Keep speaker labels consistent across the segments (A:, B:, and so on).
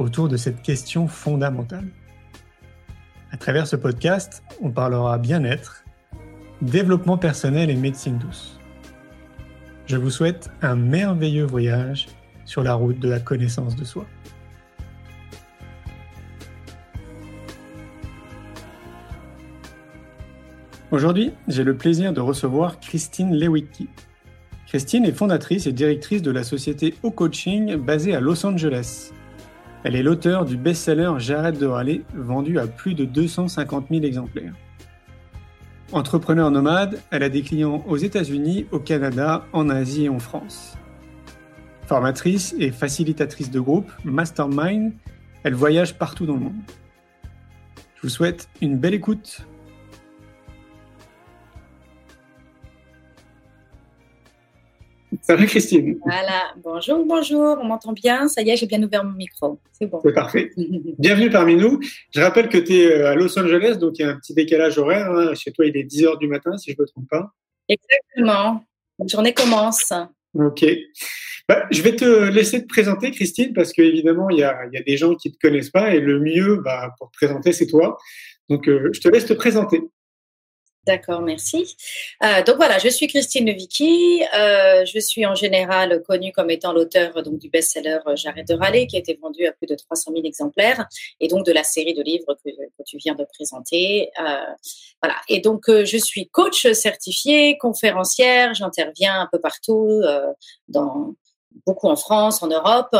A: autour de cette question fondamentale. À travers ce podcast, on parlera bien-être, développement personnel et médecine douce. Je vous souhaite un merveilleux voyage sur la route de la connaissance de soi. Aujourd'hui, j'ai le plaisir de recevoir Christine Lewicki. Christine est fondatrice et directrice de la société O-Coaching basée à Los Angeles. Elle est l'auteur du best-seller J'arrête de râler, vendu à plus de 250 000 exemplaires. Entrepreneur nomade, elle a des clients aux États-Unis, au Canada, en Asie et en France. Formatrice et facilitatrice de groupe, Mastermind, elle voyage partout dans le monde. Je vous souhaite une belle écoute. Salut Christine.
B: Voilà, bonjour, bonjour, on m'entend bien, ça y est, j'ai bien ouvert mon micro, c'est bon.
A: C'est parfait. Bienvenue parmi nous. Je rappelle que tu es euh, à Los Angeles, donc il y a un petit décalage horaire. Hein. Chez toi, il est 10 heures du matin, si je ne me trompe pas.
B: Exactement, la journée commence.
A: Ok. Bah, je vais te laisser te présenter, Christine, parce qu'évidemment, il y a, y a des gens qui ne te connaissent pas, et le mieux bah, pour te présenter, c'est toi. Donc, euh, je te laisse te présenter.
B: D'accord, merci. Euh, donc voilà, je suis Christine Levicki. Euh, je suis en général connue comme étant l'auteur donc du best-seller euh, J'arrête de râler, qui a été vendu à plus de 300 000 exemplaires, et donc de la série de livres que, tu viens de présenter. Voilà. Et donc je suis coach certifiée, conférencière. J'interviens un peu partout, dans beaucoup en France, en Europe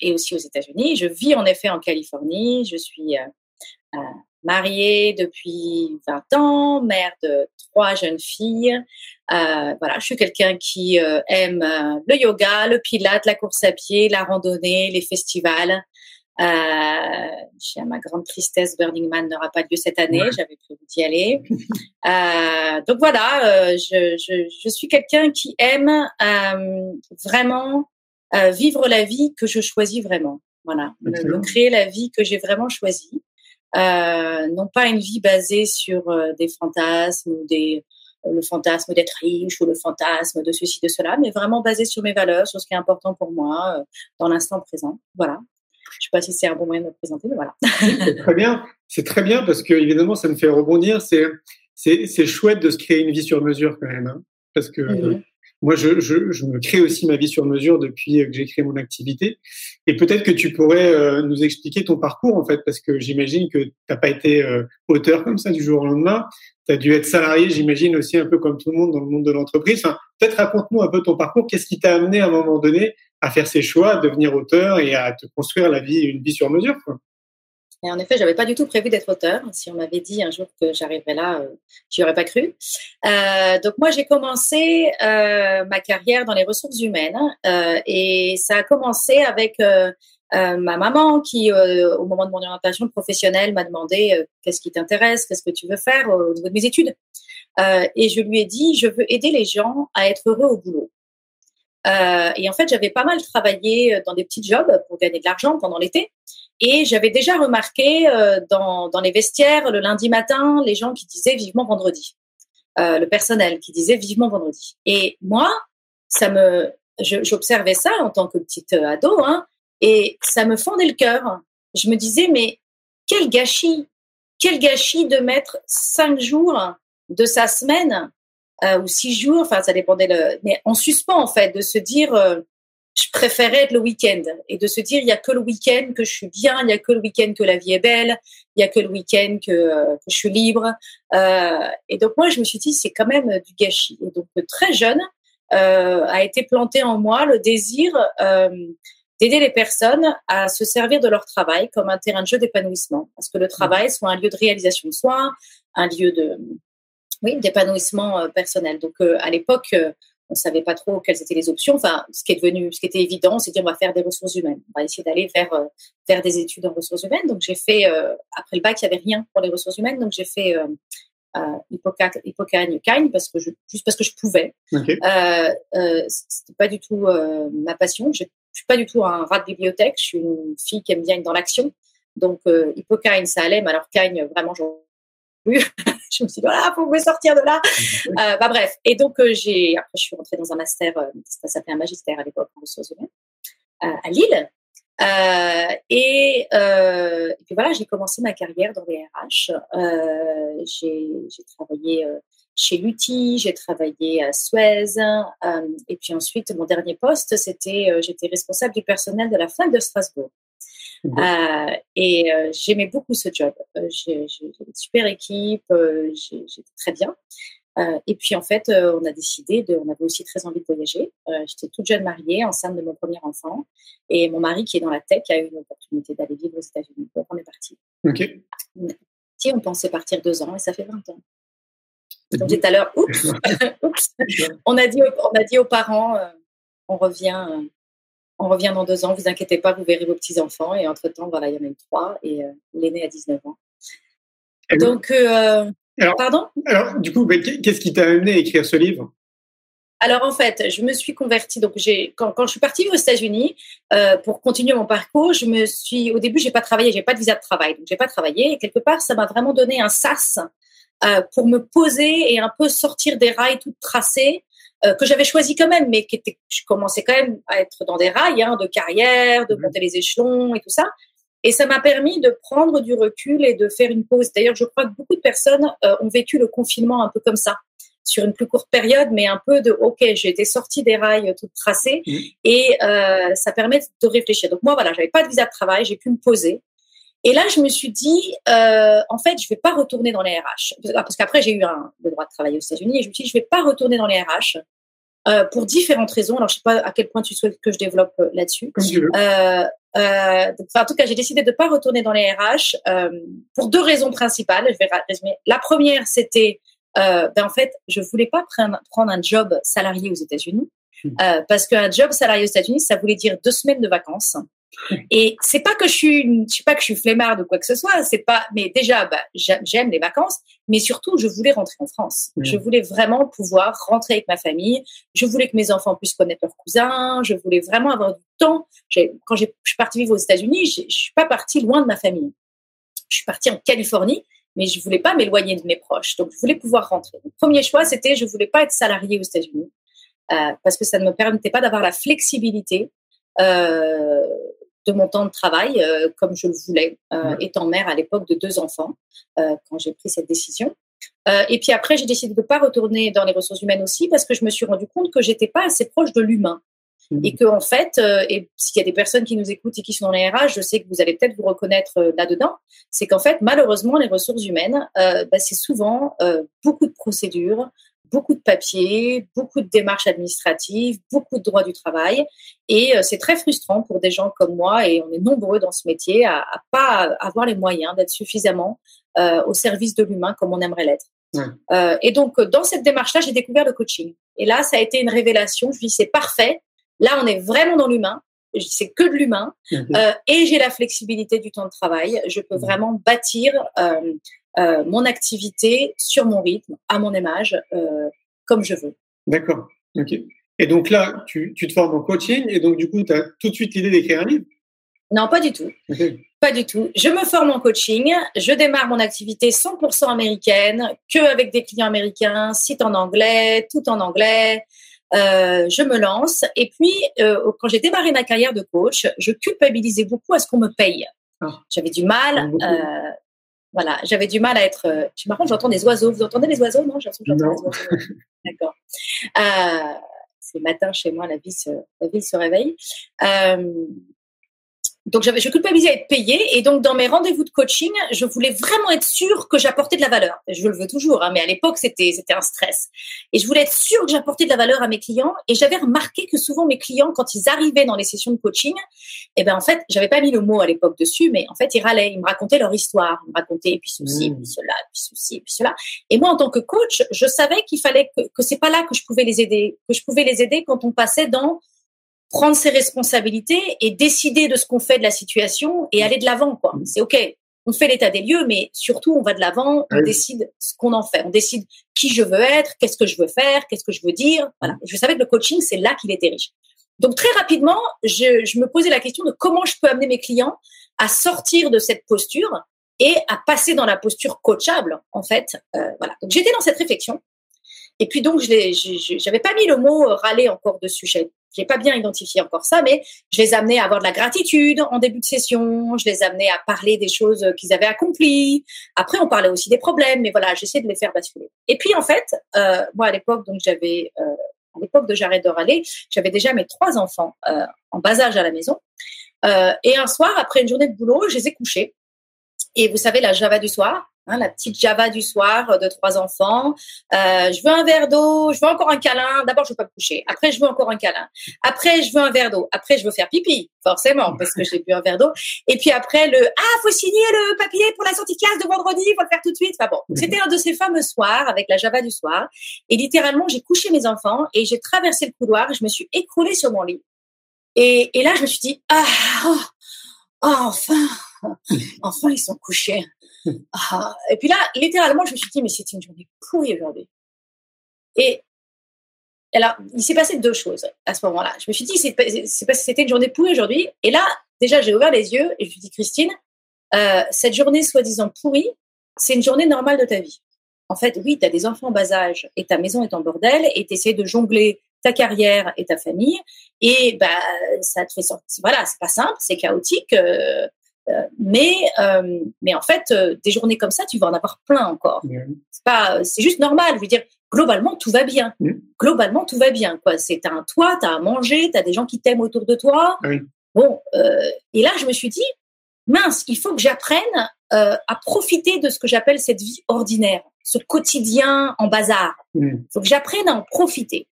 B: et aussi aux États-Unis. Je vis en effet en Californie. Je suis mariée depuis 20 ans, mère de trois jeunes filles. Euh, voilà, je suis quelqu'un qui euh, aime euh, le yoga, le pilate, la course à pied, la randonnée, les festivals. Euh, j'ai à ma grande tristesse, Burning Man n'aura pas lieu cette année. J'avais prévu d'y aller. Euh, donc voilà, je, je, je, suis quelqu'un qui aime vraiment vivre la vie que je choisis vraiment. Voilà, me, créer la vie que j'ai vraiment choisie euh, non pas une vie basée sur euh, des fantasmes ou des euh, le fantasme d'être riche ou le fantasme de ceci, de cela, mais vraiment basée sur mes valeurs, sur ce qui est important pour moi euh, dans l'instant présent. Voilà. Je sais pas si c'est un bon moyen de me présenter, mais voilà.
A: c'est très bien. C'est très bien parce que évidemment, ça me fait rebondir. C'est c'est chouette de se créer une vie sur mesure quand même, hein, parce que mm-hmm moi, je, je, je, me crée aussi ma vie sur mesure depuis que j'ai créé mon activité. Et peut-être que tu pourrais euh, nous expliquer ton parcours, en fait, parce que j'imagine que tu n'as pas été euh, auteur comme ça du jour au lendemain. Tu as dû être salarié, j'imagine, aussi un peu comme tout le monde dans le monde de l'entreprise. Enfin, peut-être raconte-nous un peu ton parcours. Qu'est-ce qui t'a amené à un moment donné à faire ces choix, à devenir auteur et à te construire la vie, une vie sur mesure
B: et en effet, j'avais pas du tout prévu d'être auteur. Si on m'avait dit un jour que j'arriverais là, euh, j'y aurais pas cru. Euh, donc moi, j'ai commencé euh, ma carrière dans les ressources humaines euh, et ça a commencé avec ma maman qui, au moment de mon orientation professionnelle, m'a demandé qu'est-ce qui t'intéresse, qu'est-ce que tu veux faire au niveau de mes études. et je lui ai dit, je veux aider les gens à être heureux au boulot. Et en fait, j'avais pas mal travaillé dans des petits jobs pour gagner de l'argent pendant l'été. Et j'avais déjà remarqué euh, dans, dans les vestiaires le lundi matin les gens qui disaient vivement vendredi, euh, le personnel qui disait vivement vendredi. Et moi, ça me, j'observais ça en tant que petite euh, ado, hein, et ça me fendait le cœur. Je me disais mais quel gâchis, quel gâchis de mettre cinq jours de sa semaine ou six jours, enfin ça dépendait le, mais en suspens en fait, de se dire je préférais être le week-end et de se dire il y a que le week-end que je suis bien, il y a que le week-end que la vie est belle, il y a que le week-end que, euh, je suis libre. Euh, et donc moi je me suis dit c'est quand même du gâchis. Et donc très jeune euh, a été planté en moi le désir d'aider les personnes à se servir de leur travail comme un terrain de jeu d'épanouissement, parce que le travail soit un lieu de réalisation de soi, un lieu de oui d'épanouissement personnel. Donc à l'époque on savait pas trop quelles étaient les options. Enfin, ce qui est devenu, ce qui était évident, c'est dire on va faire des ressources humaines. On va essayer d'aller vers euh, faire des études en ressources humaines. Donc j'ai fait euh, après le bac, il y avait rien pour les ressources humaines, donc j'ai fait euh, Hippocagne, parce que je, juste parce que je pouvais.
A: Ok.
B: Euh, euh, c'était pas du tout euh, ma passion. Je, je suis pas du tout un rat de bibliothèque. Je suis une fille qui aime bien être dans l'action. Donc euh, Hippocagne, ça allait, mais alors Cagne, vraiment, j'en plus. je me suis dit voilà, faut me sortir de là. Euh, bah bref. Et donc euh, j'ai après je suis rentrée dans un master, euh, ça s'appelait un magistère à l'époque en ressources humaines à Lille. Et, et puis voilà, j'ai commencé ma carrière dans les RH. J'ai travaillé chez Lutti, j'ai travaillé à Suez, et puis ensuite mon dernier poste, c'était j'étais responsable du personnel de la FNAC de Strasbourg. Euh, et euh, j'aimais beaucoup ce job. Euh, j'ai une super équipe, j'étais très bien. Et puis en fait, on a décidé de, on avait aussi très envie de voyager. J'étais toute jeune mariée, enceinte de mon premier enfant, et mon mari qui est dans la tech a eu une opportunité d'aller vivre aux États-Unis. Donc on est parti.
A: Ok.
B: Si on pensait partir deux ans, et ça fait 20 ans. J'étais à l'heure, oups, oups. On a dit, aux- on a dit aux parents, euh, on revient, euh, on revient dans deux ans. Vous inquiétez pas, vous verrez vos petits enfants. Et entre temps, voilà, il y en a eu trois, et euh, l'aîné a 19 ans. Donc, euh,
A: Alors-
B: pardon?
A: Alors, du coup, qu'est-ce qui t'a amené à écrire ce livre?
B: Alors en fait, je me suis convertie. Donc j'ai quand, quand je suis partie aux États-Unis euh, pour continuer mon parcours, je me suis au début j'ai pas travaillé, j'ai pas de visa de travail, donc j'ai pas travaillé. Et quelque part, ça m'a vraiment donné un sas euh, pour me poser et un peu sortir des rails toutes tracées euh, que j'avais choisi quand même, mais qui était, je commençais quand même à être dans des rails hein, de carrière, de
A: Mhm.
B: monter les échelons et tout ça. Et ça m'a permis de prendre du recul et de faire une pause. D'ailleurs, je crois que beaucoup de personnes euh, ont vécu le confinement un peu comme ça sur une plus courte période, mais un peu de OK, j'ai été sortie des rails toutes tracées
A: Mhm.
B: et euh, ça permet de réfléchir. Donc moi, voilà, j'avais pas de visa de travail, j'ai pu me poser. Et là, je me suis dit, euh, en fait, je vais pas retourner dans les RH parce qu'après j'ai eu un, le droit de travailler aux États-Unis et je me suis dit, je vais pas retourner dans les RH euh, pour différentes raisons. Alors je sais pas à quel point tu souhaites que je développe euh, là-dessus. Euh, euh, donc, enfin, en tout cas, j'ai décidé de ne pas retourner dans les RH euh, pour deux raisons principales. Je vais résumer. La première, c'était, euh, ben, en fait, je voulais pas prendre, prendre un job salarié aux États-Unis euh, parce qu'un job salarié aux États-Unis, ça voulait dire deux semaines de vacances. Et c'est pas que je suis, une- je sais pas que je suis flemmarde ou quoi que ce soit. C'est pas, mais déjà, bah, j'a- j'aime les vacances, mais surtout, je voulais rentrer en France.
A: Mhm.
B: Je voulais vraiment pouvoir rentrer avec ma famille. Je voulais que mes enfants puissent connaître leurs cousins. Je voulais vraiment avoir du temps. Quand je suis partie vivre aux États-Unis, je suis pas partie loin de ma famille. Je suis partie en Californie, mais je voulais pas m'éloigner de mes proches. Donc, je voulais pouvoir rentrer. Le premier choix, c'était je voulais pas être salariée aux États-Unis euh, parce que ça ne me permettait pas d'avoir la flexibilité euh, de mon temps de travail euh, comme je le voulais, euh, étant mère à l'époque de deux enfants euh, quand j'ai pris cette décision. Et puis après, j'ai décidé de ne pas retourner dans les ressources humaines aussi parce que je me suis rendu compte que j'étais pas assez proche de l'humain. Et que en fait, et s'il y a des personnes qui nous écoutent et qui sont dans les RH, je sais que vous allez peut-être vous reconnaître là-dedans, c'est qu'en fait, malheureusement, les ressources humaines, bah, c'est souvent beaucoup de procédures, beaucoup de papiers, beaucoup de démarches administratives, beaucoup de droits du travail, et euh, c'est très frustrant pour des gens comme moi, et on est nombreux dans ce métier à, à pas avoir les moyens d'être suffisamment euh, au service de l'humain comme on aimerait l'être. Euh, et donc, dans cette démarche-là, j'ai découvert le coaching. Et là, ça a été une révélation. Je me suis dit, c'est parfait. Là, on est vraiment dans l'humain. C'est que de l'humain. Euh, et j'ai la flexibilité du temps de travail. Je peux
A: Mhm.
B: vraiment bâtir euh, mon activité sur mon rythme, à mon image, euh, comme je veux.
A: D'accord. Ok. Et donc là, tu, tu te formes en coaching et donc du coup, tu as tout de suite l'idée d'écrire un livre?
B: Non, pas du tout. Pas du tout. Je me forme en coaching. Je démarre mon activité 100% américaine, que avec des clients américains, site en anglais, tout en anglais. Euh, je me lance. Et puis, euh, quand j'ai démarré ma carrière de coach, je culpabilisais beaucoup à ce qu'on me paye.
A: Ah.
B: J'avais du mal. Euh, voilà, j'avais du mal à être. Euh, c'est marrant, j'entends des oiseaux. Vous entendez les oiseaux Non, j'ai l'impression que j'entends
A: Non.
B: les oiseaux. D'accord. Euh, c'est matin chez moi, la vie se, la ville se réveille. Euh, donc j'avais, je culpabilisais à être payée et donc dans mes rendez-vous de coaching, je voulais vraiment être sûre que j'apportais de la valeur. Je le veux toujours, hein, mais à l'époque c'était c'était un stress. Et je voulais être sûre que j'apportais de la valeur à mes clients. Et j'avais remarqué que souvent mes clients, quand ils arrivaient dans les sessions de coaching, eh ben en fait j'avais pas mis le mot à l'époque dessus, mais en fait ils râlaient, ils me racontaient leur histoire, ils me racontaient et puis ceci, et puis cela, et puis ceci, et puis cela. Et moi en tant que coach, je savais qu'il fallait que que c'est pas là que je pouvais les aider, que je pouvais les aider quand on passait dans prendre ses responsabilités et décider de ce qu'on fait de la situation et aller de l'avant. Quoi. C'est ok. On fait l'état des lieux, mais surtout on va de l'avant. On décide ce qu'on en fait. On décide qui je veux être, qu'est-ce que je veux faire, qu'est-ce que je veux dire. Voilà. je savais que le coaching, c'est là qu'il était riche. Donc très rapidement, je, je me posais la question de comment je peux amener mes clients à sortir de cette posture et à passer dans la posture coachable, en fait. Euh, voilà. Donc j'étais dans cette réflexion. Et puis donc, je n'avais pas mis le mot râler encore dessus j'ai pas bien identifié encore ça, mais je les amenais à avoir de la gratitude en début de session, je les amenais à parler des choses qu'ils avaient accomplies. Après, on parlait aussi des problèmes, mais voilà, j'essayais de les faire basculer. Et puis en fait, euh, moi à l'époque, donc j'avais euh, à l'époque de de râler, j'avais déjà mes trois enfants euh, en bas âge à la maison. Euh, et un soir, après une journée de boulot, je les ai couchés. Et vous savez, la Java du soir, Hein, la petite Java du soir euh, de trois enfants. Euh, je veux un verre d'eau, je veux encore un câlin. D'abord, je veux pas me coucher. Après, je veux encore un câlin. Après, je veux un verre d'eau. Après, je veux faire pipi, forcément, parce que j'ai bu un verre d'eau. Et puis après, le ah, faut signer le papier pour la sortie de classe de vendredi, faut le faire tout de suite. Enfin bon, c'était un de ces fameux soirs avec la Java du soir. Et littéralement, j'ai couché mes enfants et j'ai traversé le couloir. Et je me suis écroulée sur mon lit. Et, et là, je me suis dit ah, oh, oh enfin, enfin, ils sont couchés. Ah, et puis là, littéralement, je me suis dit, mais c'était une journée pourrie aujourd'hui. Et alors, il s'est passé deux choses à ce moment-là. Je me suis dit, c'était une journée pourrie aujourd'hui. Et là, déjà, j'ai ouvert les yeux et je me suis dit, Christine, euh, cette journée soi-disant pourrie, c'est une journée normale de ta vie. En fait, oui, tu as des enfants en bas âge et ta maison est en bordel et tu essaies de jongler ta carrière et ta famille. Et bah, ça te fait sortir. Voilà, c'est pas simple, c'est chaotique. Euh, mais, euh, mais en fait, euh, des journées comme ça, tu vas en avoir plein encore. C'est pas, c'est juste normal. Je veux dire, globalement, tout va bien. Globalement, tout va bien. Quoi, c'est un toit, t'as à manger, t'as des gens qui t'aiment autour de toi. Bon, et là, je me suis dit, mince, il faut que j'apprenne à profiter de ce que j'appelle cette vie ordinaire, ce quotidien en bazar. Il faut que j'apprenne à en profiter.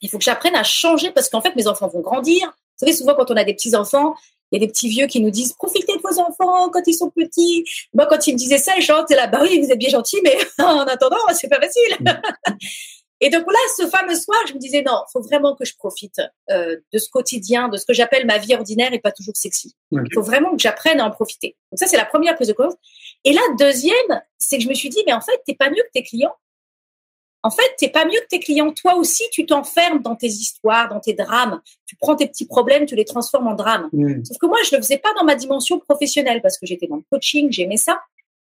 B: Il faut que j'apprenne à changer parce qu'en fait, mes enfants vont grandir. Vous savez, souvent, quand on a des petits enfants, il y a des petits vieux qui nous disent profitez de vos enfants quand ils sont petits. Moi, quand ils me disaient ça, j'étais là, bah oui, vous êtes bien gentils, mais en attendant, c'est pas facile. Mm. Et donc là, ce fameux soir, je me disais non, faut vraiment que je profite euh, de ce quotidien, de ce que j'appelle ma vie ordinaire et pas toujours sexy. Il faut vraiment que j'apprenne à en profiter. Donc ça, c'est la première prise de conscience. Et la deuxième, c'est que je me suis dit, mais en fait, t'es pas mieux que tes clients en fait, t'es pas mieux que tes clients. Toi aussi, tu t'enfermes dans tes histoires, dans tes drames. Tu prends tes petits problèmes, tu les transformes en drames. Sauf que moi, je le faisais pas dans ma dimension professionnelle parce que j'étais dans le coaching, j'aimais ça.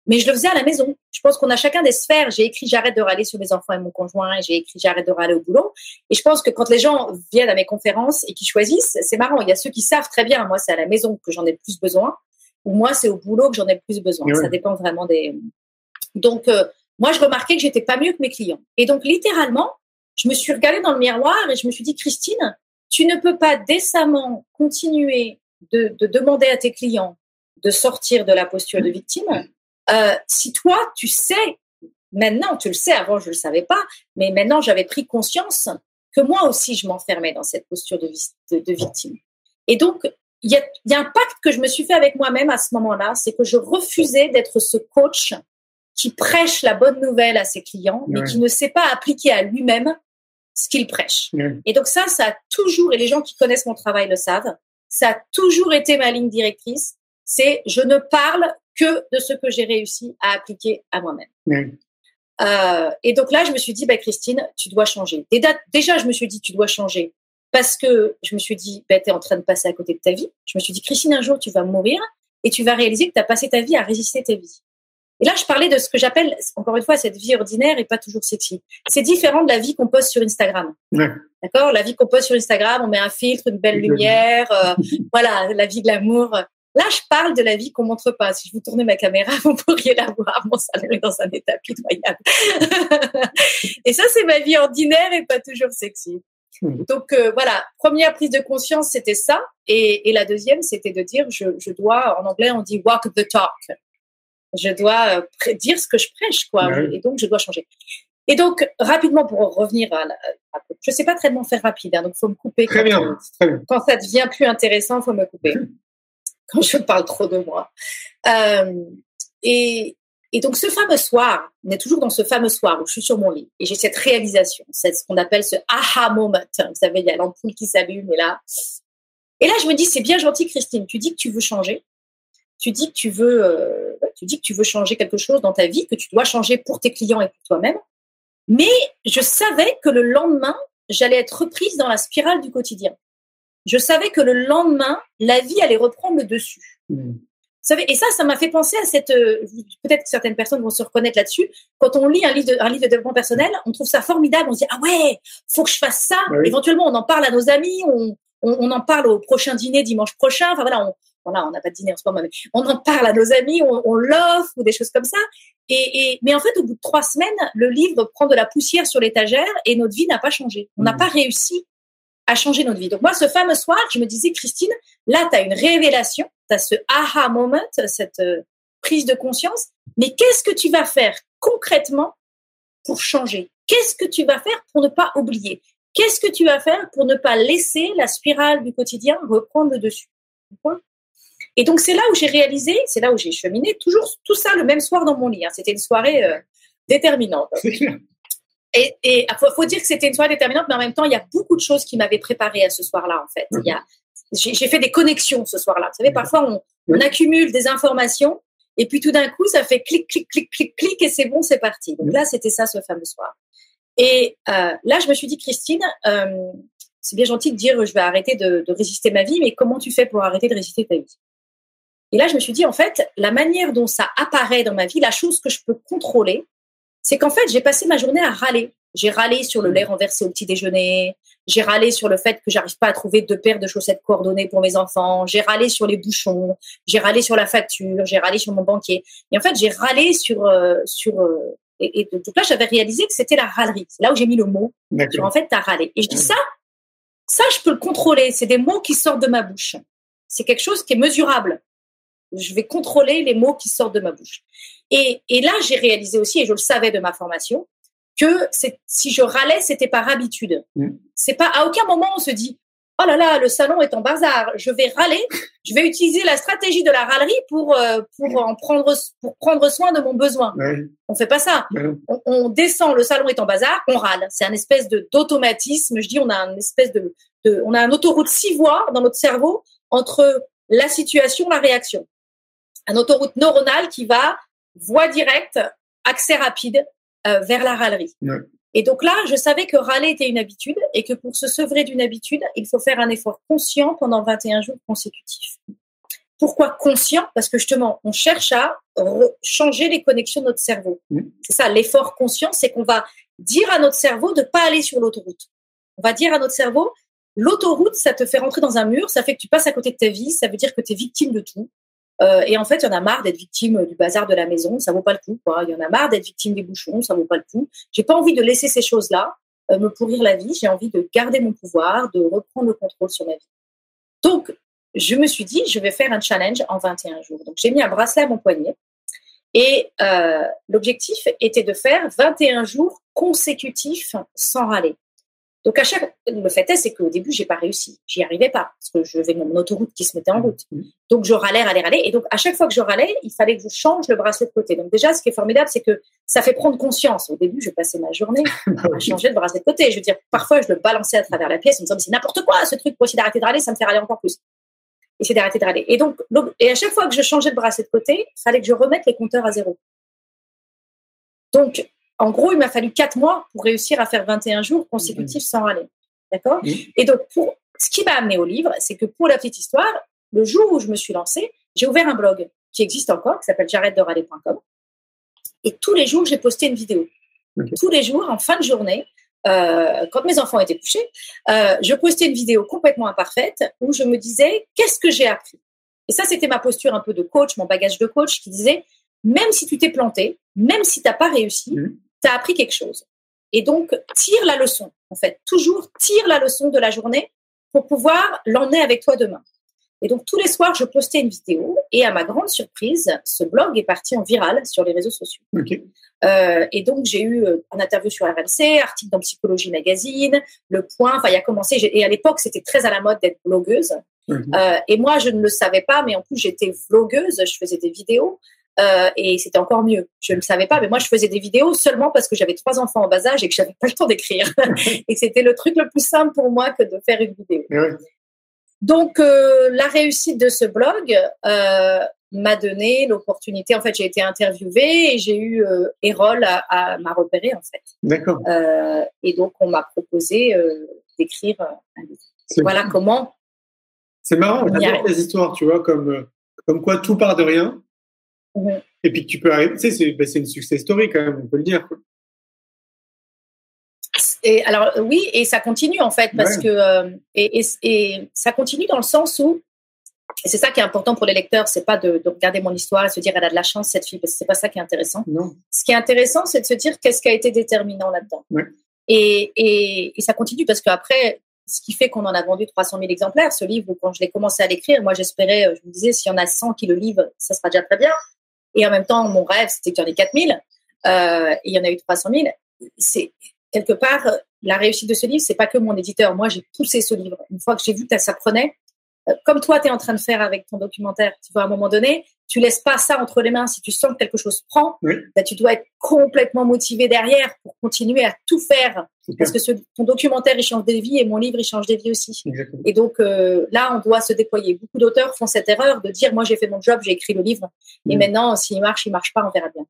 B: Mais je le faisais à la maison. Je pense qu'on a chacun des sphères. J'ai écrit J'arrête de râler sur mes enfants et mon conjoint j'ai écrit J'arrête de râler au boulot. Et je pense que quand les gens viennent à mes conférences et qui choisissent, c'est marrant. Il y a ceux qui savent très bien, moi, c'est à la maison que j'en ai plus besoin ou moi, c'est au boulot que j'en ai plus besoin. Ça dépend vraiment des. Donc, euh, moi, je remarquais que j'étais pas mieux que mes clients. Et donc, littéralement, je me suis regardée dans le miroir et je me suis dit, Christine, tu ne peux pas décemment continuer de, demander à tes clients de sortir de la posture de victime euh, si toi, tu sais, maintenant, tu le sais, avant, je ne le savais pas, mais maintenant, j'avais pris conscience que moi aussi, je m'enfermais dans cette posture de, de, victime. Et donc, il y y a un pacte que je me suis fait avec moi-même à ce moment-là, c'est que je refusais d'être ce coach qui prêche la bonne nouvelle à ses clients, mais qui ne sait pas appliquer à lui-même ce qu'il prêche. Et donc ça, ça a toujours, et les gens qui connaissent mon travail le savent, ça a toujours été ma ligne directrice, c'est je ne parle que de ce que j'ai réussi à appliquer à moi-même. Euh, et donc là, je me suis dit, bah, Christine, tu dois changer. Déjà, je me suis dit, tu dois changer parce que je me suis dit, bah, tu es en train de passer à côté de ta vie. Je me suis dit, Christine, un jour, tu vas mourir et tu vas réaliser que tu as passé ta vie à résister ta vie. Et là, je parlais de ce que j'appelle, encore une fois, cette vie ordinaire et pas toujours sexy. C'est différent de la vie qu'on poste sur Instagram. D'accord? La vie qu'on poste sur Instagram, on met un filtre, une belle lumière, euh, voilà, la vie glamour. Là, je parle de la vie qu'on montre pas. Si je vous tournais ma caméra, vous pourriez la voir. Mon salon est dans un état pitoyable. et ça, c'est ma vie ordinaire et pas toujours sexy.
A: Mhm.
B: Donc euh, voilà, première prise de conscience, c'était ça. Et, et la deuxième, c'était de dire, je, je dois, en anglais, on dit walk the talk. Je dois euh, dire ce que je prêche, quoi.
A: Ouais.
B: Et donc, je dois changer. Et donc, rapidement, pour revenir à la, à- je sais pas très bien faire rapide, hein, donc faut me couper.
A: Très
B: quand,
A: bien, très bien.
B: quand ça devient plus intéressant, faut me couper. quand je parle trop de moi. Euh, et, et donc, ce fameux soir, on est toujours dans ce fameux soir où je suis sur mon lit et j'ai cette réalisation, c'est ce qu'on appelle ce aha moment. Vous savez, il y a l'ampoule qui s'allume et là. Et là, je me dis, c'est bien gentil, Christine. Tu dis que tu veux changer. Tu dis que tu veux, euh, tu dis que tu veux changer quelque chose dans ta vie, que tu dois changer pour tes clients et pour toi-même. Mais je savais que le lendemain, j'allais être reprise dans la spirale du quotidien. Je savais que le lendemain, la vie allait reprendre le dessus. Vous savez, et ça, ça m'a fait penser à cette. euh, Peut-être que certaines personnes vont se reconnaître là-dessus. Quand on lit un livre, de, un livre de développement personnel, on trouve ça formidable. On se dit ah ouais, faut que je fasse ça.
A: Ah oui.
B: Éventuellement, on en parle à nos amis, on, on, on en parle au prochain dîner dimanche prochain. Enfin voilà, on, voilà, on n'a pas de dîner en ce moment, mais on en parle à nos amis, on, on l'offre ou des choses comme ça. Et, et mais en fait, au bout de trois semaines, le livre prend de la poussière sur l'étagère et notre vie n'a pas changé. On n'a
A: Mhm.
B: pas réussi à changer notre vie. Donc moi, ce fameux soir, je me disais, Christine, là, tu as une révélation, tu as ce aha moment, cette euh, prise de conscience, mais qu'est-ce que tu vas faire concrètement pour changer? Qu'est-ce que tu vas faire pour ne pas oublier? Qu'est-ce que tu vas faire pour ne pas laisser la spirale du quotidien reprendre le dessus? Et donc, c'est là où j'ai réalisé, c'est là où j'ai cheminé, toujours tout ça le même soir dans mon lit. hein. C'était une soirée euh, déterminante. Et il faut, faut dire que c'était une soirée déterminante, mais en même temps, il y a beaucoup de choses qui m'avaient préparé à ce soir-là, en fait. Il y a, j'ai, j'ai fait des connexions ce soir-là. Vous savez, parfois, on, on accumule des informations, et puis tout d'un coup, ça fait clic, clic, clic, clic, clic, et c'est bon, c'est parti. Donc là, c'était ça ce fameux soir. Et euh, là, je me suis dit, Christine, euh, c'est bien gentil de dire, je vais arrêter de, de résister ma vie, mais comment tu fais pour arrêter de résister ta vie? Et là, je me suis dit, en fait, la manière dont ça apparaît dans ma vie, la chose que je peux contrôler, c'est qu'en fait, j'ai passé ma journée à râler. J'ai râlé sur le lait renversé au petit déjeuner. J'ai râlé sur le fait que j'arrive pas à trouver deux paires de chaussettes coordonnées pour mes enfants. J'ai râlé sur les bouchons. J'ai râlé sur la facture. J'ai râlé sur mon banquier. Et en fait, j'ai râlé sur euh, sur euh, et, et donc là, j'avais réalisé que c'était la râlerie. C'est là où j'ai mis le mot. Sur,
A: D'accord.
B: en fait, t'as râlé. Et je dis ça, ça, je peux le contrôler. C'est des mots qui sortent de ma bouche. C'est quelque chose qui est mesurable. Je vais contrôler les mots qui sortent de ma bouche. Et, et là, j'ai réalisé aussi, et je le savais de ma formation, que c'est- si je râlais, c'était par habitude.
A: Mm.
B: C'est pas à aucun moment on se dit oh là là, le salon est en bazar, je vais râler, je vais utiliser la stratégie de la râlerie pour euh, pour en prendre pour prendre soin de mon besoin.
A: Ouais.
B: On fait pas ça on, on descend, le salon est en bazar, on râle. C'est un espèce de d'automatisme. Je dis, on a un espèce de, de, on a un autoroute six voies dans notre cerveau entre la situation, la réaction. Un autoroute neuronale qui va voie directe, accès rapide euh, vers la râlerie.
A: Ouais.
B: Et donc là, je savais que râler était une habitude et que pour se sevrer d'une habitude, il faut faire un effort conscient pendant 21 jours consécutifs. Pourquoi conscient? Parce que justement, on cherche à changer les connexions de notre cerveau. C'est ça, l'effort conscient, c'est qu'on va dire à notre cerveau de pas aller sur l'autoroute. On va dire à notre cerveau, l'autoroute, ça te fait rentrer dans un mur, ça fait que tu passes à côté de ta vie, ça veut dire que tu es victime de tout. Euh, et en fait, il y en a marre d'être victime du bazar de la maison, ça vaut pas le coup. Quoi. Il y en a marre d'être victime des bouchons, ça vaut pas le coup. J'ai pas envie de laisser ces choses-là euh, me pourrir la vie. J'ai envie de garder mon pouvoir, de reprendre le contrôle sur ma vie. Donc, je me suis dit, je vais faire un challenge en 21 jours. Donc, j'ai mis un bracelet à mon poignet. Et euh, l'objectif était de faire 21 jours consécutifs sans râler. Donc, à chaque, le fait est, c'est qu'au début, j'ai pas réussi. J'y arrivais pas parce que je vais mon autoroute qui se mettait en route.
A: Mhm.
B: Donc, je râlais, râlais, râlais. Et donc, à chaque fois que je râlais, il fallait que je change le bracelet de côté. Donc, déjà, ce qui est formidable, c'est que ça fait prendre conscience. Au début, je passais ma journée à changer le bracelet de côté. Je veux dire, parfois, je le balançais à travers la pièce en me disant, mais c'est n'importe quoi, ce truc, pour essayer d'arrêter de râler, ça me fait râler encore plus. Essayer d'arrêter de râler. Et donc, et à chaque fois que je changeais le bracelet de côté, il fallait que je remette les compteurs à zéro. Donc, en gros, il m'a fallu quatre mois pour réussir à faire 21 jours consécutifs sans râler. D'accord? Et donc, pour, ce qui m'a amené au livre, c'est que pour la petite histoire, le jour où je me suis lancée, j'ai ouvert un blog qui existe encore, qui s'appelle j'arrête-de-râler.com. Et tous les jours, j'ai posté une vidéo. Tous les jours, en fin de journée, euh, quand mes enfants étaient couchés, euh, je postais une vidéo complètement imparfaite où je me disais qu'est-ce que j'ai appris? Et ça, c'était ma posture un peu de coach, mon bagage de coach qui disait même si tu t'es planté, même si tu n'as pas réussi. Tu as appris quelque chose. Et donc, tire la leçon, en fait. Toujours tire la leçon de la journée pour pouvoir l'emmener avec toi demain. Et donc, tous les soirs, je postais une vidéo et à ma grande surprise, ce blog est parti en viral sur les réseaux sociaux. Euh, et donc, j'ai eu euh, un interview sur RMC, article dans Psychologie Magazine, Le Point. Enfin, il a commencé. Et à l'époque, c'était très à la mode d'être blogueuse. Euh, et moi, je ne le savais pas, mais en plus, j'étais vlogueuse. Je faisais des vidéos. Euh, et c'était encore mieux. Je ne le savais pas, mais moi, je faisais des vidéos seulement parce que j'avais trois enfants en bas âge et que j'avais pas le temps d'écrire. et c'était le truc le plus simple pour moi que de faire une vidéo. Donc, euh, la réussite de ce blog euh, m'a donné l'opportunité. En fait, j'ai été interviewée et j'ai eu Erol à, à m'a repéré en fait.
A: D'accord.
B: Et donc, on m'a proposé d'écrire un livre. Voilà comment.
A: C'est marrant, j'adore les histoires, tu vois, comme comme quoi tout part de rien. Et puis que tu peux. Tu sais, c'est ben, une success story quand même, on peut le dire. Quoi.
B: Et alors oui, et ça continue en fait parce
A: Ouais.
B: que euh, et, et, et ça continue dans le sens où et c'est ça qui est important pour les lecteurs, c'est pas de, de regarder mon histoire et se dire elle a de la chance cette fille parce que c'est pas ça qui est intéressant.
A: Non.
B: Ce qui est intéressant, c'est de se dire qu'est-ce qui a été déterminant là-dedans.
A: Ouais.
B: Et, et, et ça continue parce qu'après, ce qui fait qu'on en a vendu 300 000 exemplaires, ce livre, quand je l'ai commencé à l'écrire, moi j'espérais, euh, je me disais, s'il y en a 100 qui le livrent, ça sera déjà très bien. Et en même temps, mon rêve, c'était qu'il y en ait 4 000. Euh, et il y en a eu 300 000. C'est quelque part, la réussite de ce livre, c'est pas que mon éditeur. Moi, j'ai poussé ce livre. Une fois que j'ai vu que ça prenait, euh, comme toi, tu es en train de faire avec ton documentaire, tu vois, à un moment donné, tu laisses pas ça entre les mains. Si tu sens que quelque chose prend,
A: Oui.
B: bah, tu dois être complètement motivé derrière pour continuer à tout faire. Parce que ce, ton documentaire, il change des vies et mon livre, il change des vies aussi.
A: Exactement.
B: Et donc euh, là, on doit se déployer. Beaucoup d'auteurs font cette erreur de dire, moi, j'ai fait mon job, j'ai écrit le livre. Et
A: Mhm.
B: maintenant, s'il marche, il marche pas, on verra bien.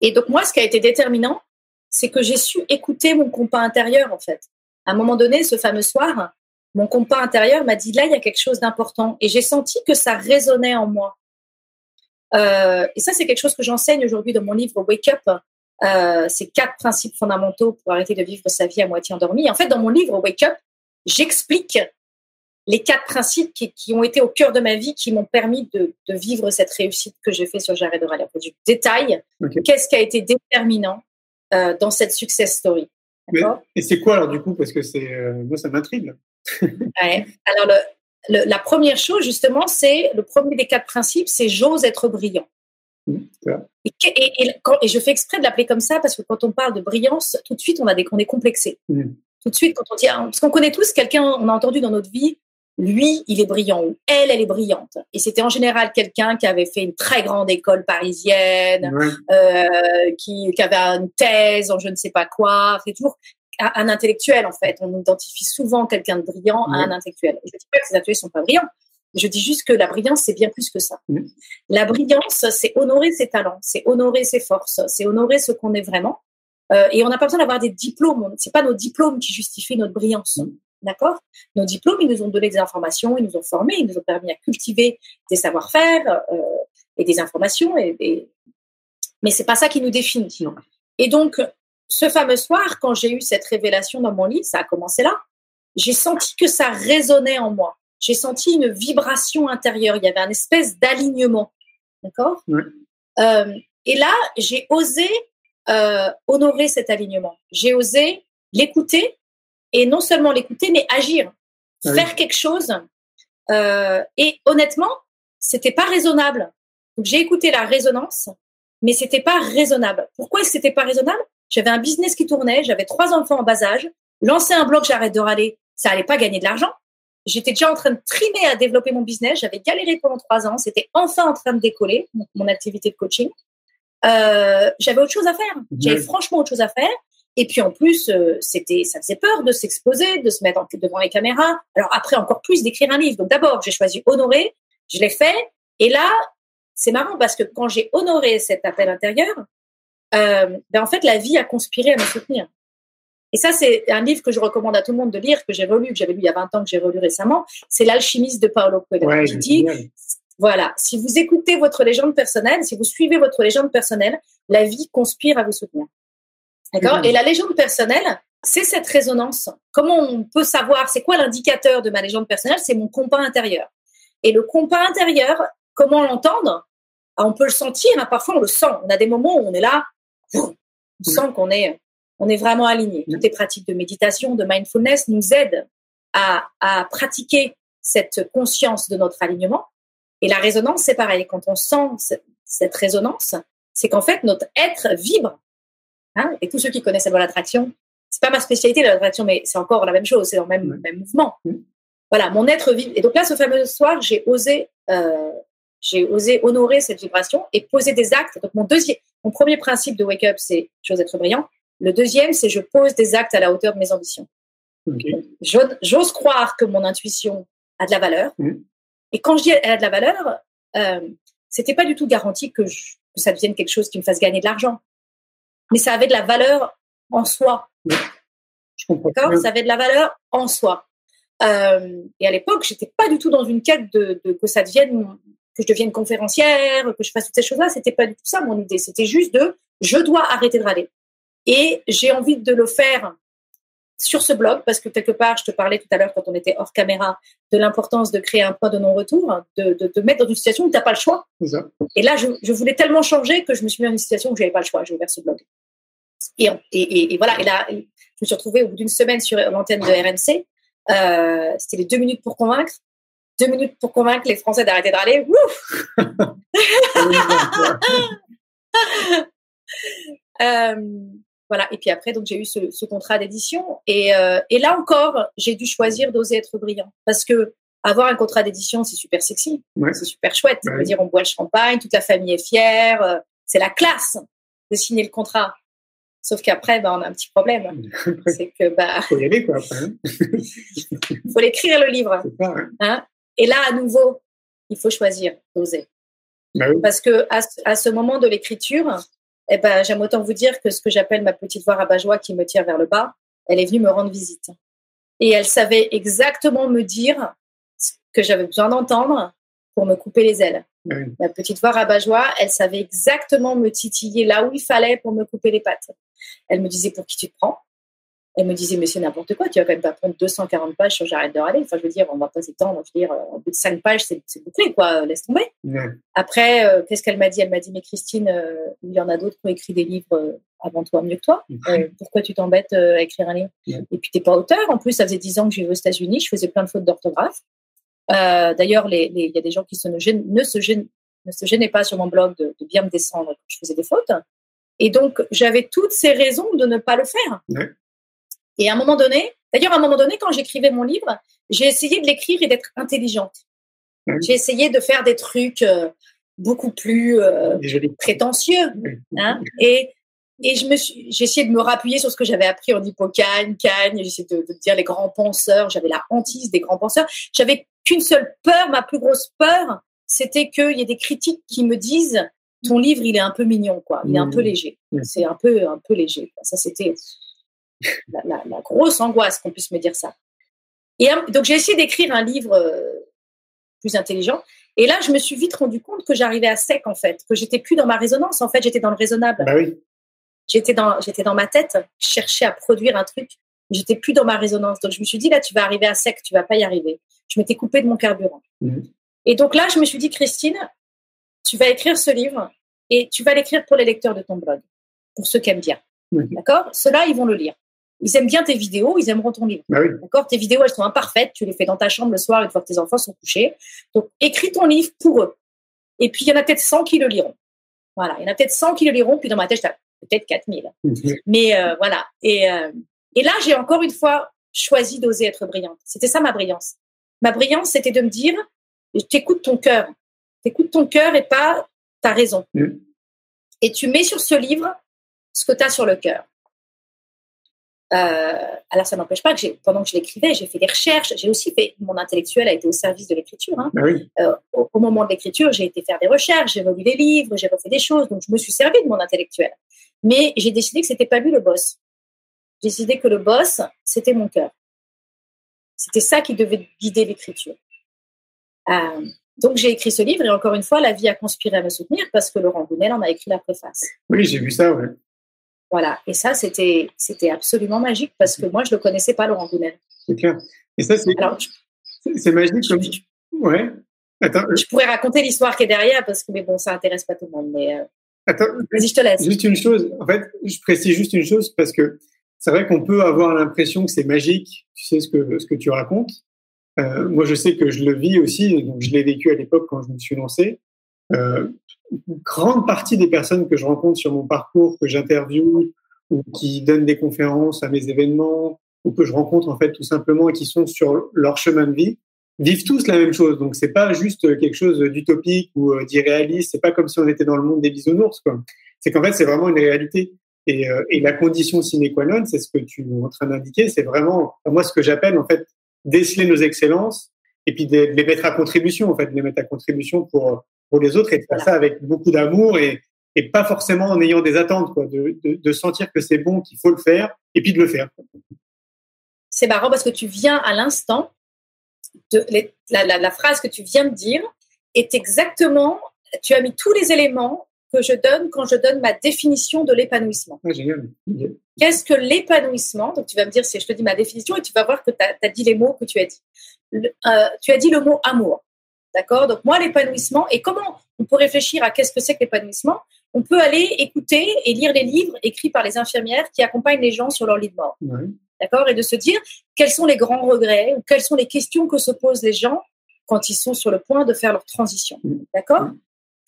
B: Et donc, moi, ce qui a été déterminant, c'est que j'ai su écouter mon compas intérieur, en fait. À un moment donné, ce fameux soir, mon compas intérieur m'a dit, là, il y a quelque chose d'important. Et j'ai senti que ça résonnait en moi. Euh, et ça, c'est quelque chose que j'enseigne aujourd'hui dans mon livre Wake Up. Euh, c'est quatre principes fondamentaux pour arrêter de vivre sa vie à moitié endormie. En fait, dans mon livre Wake Up, j'explique les quatre principes qui, qui ont été au cœur de ma vie, qui m'ont permis de, de vivre cette réussite que j'ai fait sur J'arrête de râler. Détaille
A: Ok.
B: qu'est-ce qui a été déterminant euh, dans cette success story.
A: Mais- et c'est quoi alors du coup? Parce que c'est euh, moi ça m'intrigue.
B: Ouais. Alors, le, le- la première chose, justement, c'est le premier des quatre principes, c'est j'ose être brillant.
A: Voilà.
B: Et, que- et, et quand- et je fais exprès de l'appeler comme ça parce que quand on parle de brillance, tout de suite, on, a des, on est complexé.
A: Mhm.
B: Tout de suite, quand on dit, ah, parce qu'on connaît tous quelqu'un, on a entendu dans notre vie, lui, il est brillant ou elle, elle est brillante. Et c'était en général quelqu'un qui avait fait une très grande école parisienne,
A: Ouais.
B: euh, qui, qui avait une thèse en je ne sais pas quoi. C'est toujours un, un intellectuel, en fait. On identifie souvent quelqu'un de brillant à un intellectuel. Je ne dis pas que ces intellectuels sont pas brillants. Je dis juste que la brillance, c'est bien plus que ça. La brillance, c'est honorer ses talents, c'est honorer ses forces, c'est honorer ce qu'on est vraiment. Euh, et on n'a pas besoin d'avoir des diplômes. C'est pas nos diplômes qui justifient notre brillance. D'accord? Nos diplômes, ils nous ont donné des informations, ils nous ont formés, ils nous ont permis à cultiver des savoir-faire euh, et des informations. Et, et... Mais c'est pas ça qui nous définit. Et donc, ce fameux soir, quand j'ai eu cette révélation dans mon lit, ça a commencé là. J'ai senti que ça résonnait en moi. J'ai senti une vibration intérieure. Il y avait un espèce d'alignement. D'accord? Euh, Et là, j'ai osé euh, honorer cet alignement. J'ai osé l'écouter et non seulement l'écouter, mais agir,
A: oui.
B: faire quelque chose. Euh, et honnêtement, c'était pas raisonnable. Donc j'ai écouté la résonance, mais c'était pas raisonnable. Pourquoi c'était pas raisonnable? J'avais un business qui tournait, j'avais trois enfants en bas âge, lancer un blog, j'arrête de râler, ça allait pas gagner de l'argent. J'étais déjà en train de trimer à développer mon business, j'avais galéré pendant trois ans, c'était enfin en train de décoller mon, mon activité de coaching. Euh, j'avais autre chose à faire. J'avais franchement autre chose à faire. Et puis en plus, euh, c'était, ça faisait peur de s'exposer, de se mettre en- devant les caméras. Alors après, encore plus d'écrire un livre. Donc d'abord, j'ai choisi honorer, je l'ai fait. Et là, c'est marrant parce que quand j'ai honoré cet appel intérieur, euh, ben en fait, la vie a conspiré à me soutenir. Et ça, c'est un livre que je recommande à tout le monde de lire, que j'ai relu, que j'avais lu il y a 20 ans, que j'ai relu récemment. C'est L'alchimiste de Paolo Coelho.
A: Ouais,
B: qui dit, voilà, si vous écoutez votre légende personnelle, si vous suivez votre légende personnelle, la vie conspire à vous soutenir. D'accord? Et la légende personnelle, c'est cette résonance. Comment on peut savoir, c'est quoi l'indicateur de ma légende personnelle? C'est mon compas intérieur. Et le compas intérieur, comment l'entendre? Ah, On peut le sentir, hein, parfois on le sent. On a des moments où on est là, on sent qu'on est, on est vraiment aligné. Toutes les pratiques de méditation, de mindfulness nous aident à, à pratiquer cette conscience de notre alignement. Et la résonance, c'est pareil. Quand on sent cette, résonance, c'est qu'en fait, notre être vibre. Hein? Et tous ceux qui connaissent la loi d'attraction, c'est pas ma spécialité, l'attraction, mais c'est encore la même chose, c'est dans le même, même mouvement. Voilà, mon être vibre. Et donc là, ce fameux soir, j'ai osé, euh, j'ai osé honorer cette vibration et poser des actes. Donc mon deuxième, mon premier principe de wake up, c'est j'ose être brillant. Le deuxième, c'est je pose des actes à la hauteur de mes ambitions. J'ose croire que mon intuition a de la valeur. Mmh. Et quand je dis elle a de la valeur, euh, c'était pas du tout garanti que, je, que, ça devienne quelque chose qui me fasse gagner de l'argent. Mais ça avait de la valeur en soi. D'accord? Ça avait de la valeur en soi. Euh, et à l'époque, j'étais pas du tout dans une quête de, de, que ça devienne, que je devienne conférencière, que je fasse toutes ces choses-là. C'était pas du tout ça mon idée. C'était juste de, je dois arrêter de râler. Et j'ai envie de le faire sur ce blog parce que quelque part, je te parlais tout à l'heure quand on était hors caméra de l'importance de créer un point de non-retour, de, de te mettre dans une situation où tu n'as pas le choix. Et là, je, je, voulais tellement changer que je me suis mis dans une situation où j'avais pas le choix. J'ai ouvert ce blog. Et, et, et, voilà. Et là, je me suis retrouvée au bout d'une semaine sur l'antenne de RMC. Euh, C'était les deux minutes pour convaincre. Deux minutes pour convaincre les Français d'arrêter de râler. euh, voilà. Et puis après, donc j'ai eu ce, ce contrat d'édition. Et, euh, et, là encore, j'ai dû choisir d'oser être brillant. Parce que avoir un contrat d'édition, c'est super sexy. Ouais. C'est super chouette. Ouais. veut dire, on boit le champagne, toute la famille est fière. Euh, c'est la classe de signer le contrat. Sauf qu'après, bah, on a un petit problème. c'est que bah.
A: Faut y aller quoi. Après, hein
B: faut l'écrire le livre.
A: Hein.
B: Hein et là, à nouveau, il faut choisir, oser.
A: Bah oui.
B: Parce que à, à ce moment de l'écriture, eh ben, j'aime autant vous dire que ce que j'appelle ma petite voix rabat-joie qui me tire vers le bas, elle est venue me rendre visite. Et elle savait exactement me dire ce que j'avais besoin d'entendre pour me couper les ailes.
A: Oui.
B: Ma petite voix rabat-joie, elle savait exactement me titiller là où il fallait pour me couper les pattes. Elle me disait pour qui tu te prends? Elle me disait mais c'est n'importe quoi, tu vas quand même pas prendre 240 pages sur J'arrête de râler. Enfin je veux dire, on va pas s'étendre. Je veux dire, au bout de 5 pages, c'est bouclé quoi, laisse tomber. Après, euh, qu'est-ce qu'elle m'a dit? Elle m'a dit mais Christine, euh, il y en a d'autres qui ont écrit des livres euh, avant toi, mieux que toi. Euh, pourquoi tu t'embêtes à écrire un livre? Et puis t'es pas auteur. En plus, ça faisait 10 ans que je vivais aux États-Unis, je faisais plein de fautes d'orthographe. D'ailleurs, il les, les, y a des gens qui se ne, gênent, ne se gênent ne se gênait pas sur mon blog de, de, bien me descendre quand je faisais des fautes. Et donc, j'avais toutes ces raisons de ne pas le faire. Et à un moment donné, d'ailleurs, à un moment donné, quand j'écrivais mon livre, j'ai essayé de l'écrire et d'être intelligente. J'ai essayé de faire des trucs euh, beaucoup plus euh, prétentieux. Hein et, et je me suis, j'ai essayé de me rappuyer sur ce que j'avais appris en hippocagne, cagne. J'ai essayé de, de, dire les grands penseurs. J'avais la hantise des grands penseurs. J'avais qu'une seule peur, ma plus grosse peur, c'était qu'il y ait des critiques qui me disent ton livre il est un peu mignon quoi, il est un peu léger, c'est un peu un peu léger. Ça c'était la, la, la, grosse angoisse qu'on puisse me dire ça. Et donc j'ai essayé d'écrire un livre euh, plus intelligent. Et là, je me suis vite rendu compte que j'arrivais à sec en fait, que j'étais plus dans ma résonance. En fait, j'étais dans le raisonnable.
A: Bah oui.
B: J'étais dans j'étais dans ma tête, je cherchais à produire un truc. J'étais plus dans ma résonance. Donc je me suis dit là, tu vas arriver à sec, tu vas pas y arriver. Je m'étais coupé de mon carburant.
A: Mmh.
B: Et donc là, je me suis dit, Christine, tu vas écrire ce livre et tu vas l'écrire pour les lecteurs de ton blog, pour ceux qui aiment bien.
A: Oui.
B: D'accord? Ceux-là, ils vont le lire. Ils aiment bien tes vidéos, ils aimeront ton livre.
A: Bah oui.
B: D'accord? Tes vidéos, elles sont imparfaites. Tu les fais dans ta chambre le soir une fois que tes enfants sont couchés. Donc, écris ton livre pour eux. Et puis, il y en a peut-être 100 qui le liront. Voilà. Il y en a peut-être 100 qui le liront. Puis, dans ma tête, peut-être 4000.
A: Mmh.
B: Mais euh, voilà. Et, euh, et là, j'ai encore une fois choisi d'oser être brillante. C'était ça ma brillance. Ma brillance, c'était de me dire, t'écoutes ton cœur. T'écoutes ton cœur et pas ta raison.
A: Mmh.
B: Et tu mets sur ce livre ce que tu as sur le cœur. Euh, alors ça n'empêche pas que pendant que je l'écrivais, j'ai fait des recherches. J'ai aussi fait mon intellectuel a été au service de l'écriture. Hein.
A: Ah oui.
B: euh, au, au, moment de l'écriture, j'ai été faire des recherches, j'ai relu des livres, j'ai refait des choses. Donc je me suis servi de mon intellectuel. Mais j'ai décidé que c'était pas lui le boss. J'ai décidé que le boss c'était mon cœur. C'était ça qui devait guider l'écriture. Euh, donc j'ai écrit ce livre et encore une fois, la vie a conspiré à me soutenir parce que Laurent Gounel en a écrit la préface.
A: Oui, j'ai vu ça, ouais.
B: Voilà. Et ça, c'était, c'était absolument magique parce que moi, je le connaissais pas, Laurent Gounel.
A: C'est clair. Et ça, c'est,
B: Alors,
A: c'est magique comme. Ouais. Attends.
B: Je pourrais raconter l'histoire qui est derrière parce que, mais bon, ça intéresse pas tout le monde. Mais euh...
A: Attends.
B: Vas-y, je te laisse.
A: Juste une chose. En fait, je précise juste une chose parce que c'est vrai qu'on peut avoir l'impression que c'est magique, tu sais ce que, ce que tu racontes. Euh, moi, je sais que je le vis aussi, donc je l'ai vécu à l'époque quand je me suis lancé. Euh, grande partie des personnes que je rencontre sur mon parcours, que j'interviewe ou qui donnent des conférences à mes événements ou que je rencontre en fait tout simplement et qui sont sur leur chemin de vie, vivent tous la même chose. Donc c'est pas juste quelque chose d'utopique ou euh, d'irréaliste. C'est pas comme si on était dans le monde des bisounours. C'est qu'en fait c'est vraiment une réalité. Et, euh, et, la condition sine qua non, c'est ce que tu es en train d'indiquer, c'est vraiment moi ce que j'appelle en fait déceler nos excellences et puis de, les mettre à contribution en fait, de les mettre à contribution pour pour les autres et de faire ça avec beaucoup d'amour et, et pas forcément en ayant des attentes, quoi, de, de, de sentir que c'est bon, qu'il faut le faire et puis de le faire.
B: C'est marrant parce que tu viens à l'instant de la, la, la, phrase que tu viens de dire est exactement, tu as mis tous les éléments que je donne quand je donne ma définition de l'épanouissement.
A: Ah.
B: Qu'est-ce que l'épanouissement? Donc tu vas me dire si je te dis ma définition et tu vas voir que tu as, as, dit les mots que tu as dit. Euh, tu as dit le mot amour. D'accord? Donc moi, l'épanouissement, et comment on peut réfléchir à qu'est-ce que c'est que l'épanouissement? On peut aller écouter et lire les livres écrits par les infirmières qui accompagnent les gens sur leur lit de mort. D'accord? Et de se dire quels sont les grands regrets ou quelles sont les questions que se posent les gens quand ils sont sur le point de faire leur transition. D'accord?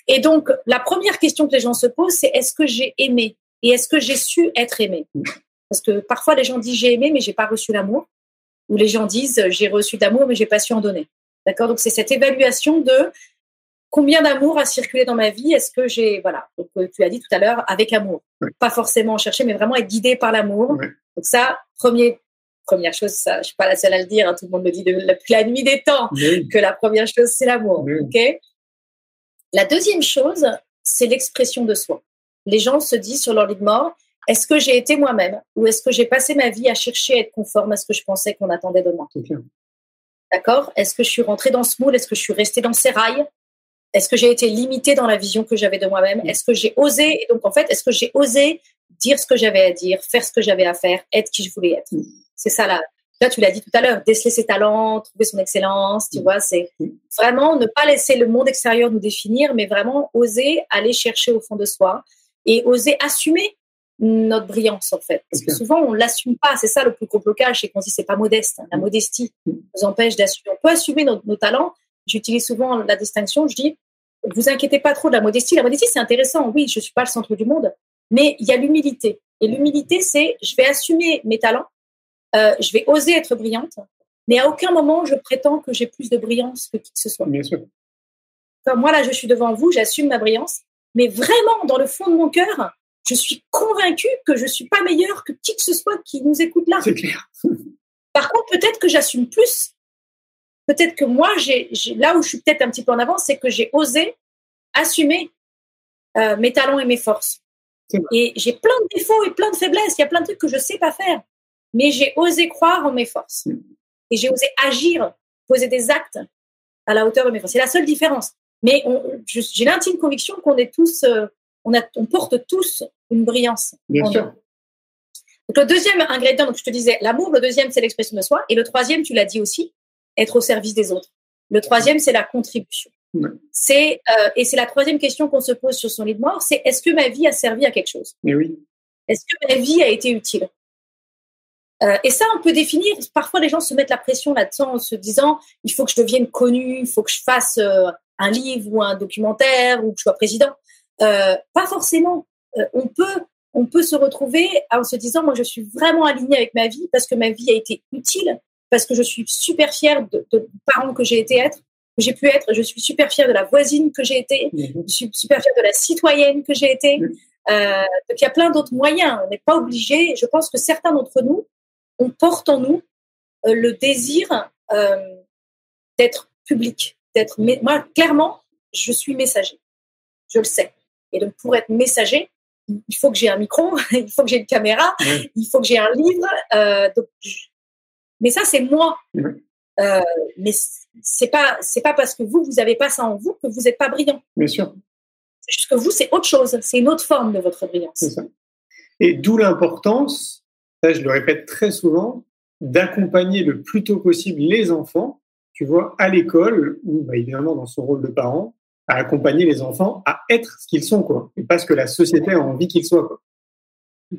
B: Et donc, la première question que les gens se posent, c'est est-ce que j'ai aimé? Et est-ce que j'ai su être aimé? Parce que parfois, les gens disent j'ai aimé, mais j'ai pas reçu l'amour. Ou les gens disent j'ai reçu d'amour, mais j'ai pas su en donner. D'accord? Donc, c'est cette évaluation de combien d'amour a circulé dans ma vie Est-ce que j'ai, voilà, donc, tu as dit tout à l'heure, avec amour. Pas forcément chercher, mais vraiment être guidé par l'amour.
A: Ouais.
B: Donc, ça, premier, première chose, ça, je suis pas la seule à le dire, hein, tout le monde le dit depuis la nuit des temps,
A: Oui.
B: que la première chose, c'est l'amour.
A: Oui.
B: OK? La deuxième chose, c'est l'expression de soi. Les gens se disent sur leur lit de mort, est-ce que j'ai été moi-même ou est-ce que j'ai passé ma vie à chercher à être conforme à ce que je pensais qu'on attendait de moi? D'accord. Est-ce que je suis rentrée dans ce moule? Est-ce que je suis restée dans ces rails? Est-ce que j'ai été limitée dans la vision que j'avais de moi-même? Est-ce que j'ai osé? Et donc, en fait, est-ce que j'ai osé dire ce que j'avais à dire, faire ce que j'avais à faire, être qui je voulais être? C'est ça là. Là, tu l'as dit tout à l'heure, déceler ses talents, trouver son excellence, tu vois, c'est vraiment ne pas laisser le monde extérieur nous définir, mais vraiment oser aller chercher au fond de soi et oser assumer notre brillance en fait. Parce que souvent on l'assume pas. C'est ça le plus gros blocage, c'est qu'on se dit c'est pas modeste. La modestie nous empêche d'assumer. On peut assumer nos, nos talents. J'utilise souvent la distinction. Je dis vous inquiétez pas trop de la modestie. La modestie c'est intéressant. Oui, je suis pas le centre du monde, mais il y a l'humilité. Et l'humilité c'est je vais assumer mes talents. Euh, je vais oser être brillante, mais à aucun moment je prétends que j'ai plus de brillance que qui que ce soit.
A: Bien sûr.
B: Comme moi là, je suis devant vous, j'assume ma brillance, mais vraiment dans le fond de mon cœur, je suis convaincue que je suis pas meilleure que qui que ce soit qui nous écoute là.
A: C'est clair.
B: Par contre, peut-être que j'assume plus. Peut-être que moi, j'ai, là où je suis peut-être un petit peu en avance, c'est que j'ai osé assumer euh, mes talents et mes forces. Et j'ai plein de défauts et plein de faiblesses. Il y a plein de trucs que je sais pas faire, mais j'ai osé croire en mes forces et j'ai osé agir, poser des actes à la hauteur de mes forces. C'est la seule différence. Mais j'ai l'intime conviction qu'on est tous euh, on, a, on, porte tous une brillance.
A: Bien sûr.
B: Donc, le deuxième ingrédient, donc je te disais, l'amour, le deuxième, c'est l'expression de soi. Et le troisième, tu l'as dit aussi, être au service des autres. Le troisième, c'est la contribution.
A: Ouais.
B: C'est, euh, et c'est la troisième question qu'on se pose sur son lit de mort, c'est est-ce que ma vie a servi à quelque chose?
A: Mais oui.
B: Est-ce que ma vie a été utile? Euh, Et ça, on peut définir, parfois les gens se mettent la pression là-dedans en se disant, il faut que je devienne connu, il faut que je fasse euh, un livre ou un documentaire ou que je sois président. Euh, pas forcément. Euh, on peut, on peut se retrouver en se disant, moi, je suis vraiment alignée avec ma vie parce que ma vie a été utile, parce que je suis super fière de, de parent que j'ai été être, j'ai pu être. Je suis super fière de la voisine que j'ai été.
A: Mmh.
B: Je suis super fière de la citoyenne que j'ai été. Mmh. Euh, donc il y a plein d'autres moyens. On n'est pas obligé. Je pense que certains d'entre nous, on porte en nous euh, le désir euh, d'être public, d'être. Moi, clairement, je suis messager. Je le sais. Et donc, pour être messager, il faut que j'ai un micro, il faut que j'ai une caméra, il faut que j'ai un livre. Euh, donc. Mais ça, c'est moi. Euh, mais c'est pas c'est pas parce que vous vous avez pas ça en vous que vous n'êtes pas brillant.
A: Bien sûr.
B: Juste que vous c'est autre chose, c'est une autre forme de votre brillance.
A: Ça. Et d'où l'importance, ça je le répète très souvent, d'accompagner le plus tôt possible les enfants, tu vois, à l'école ou bah, évidemment dans son rôle de parent, à accompagner les enfants à être ce qu'ils sont, quoi, et pas ce que la société a envie qu'ils soient. Quoi.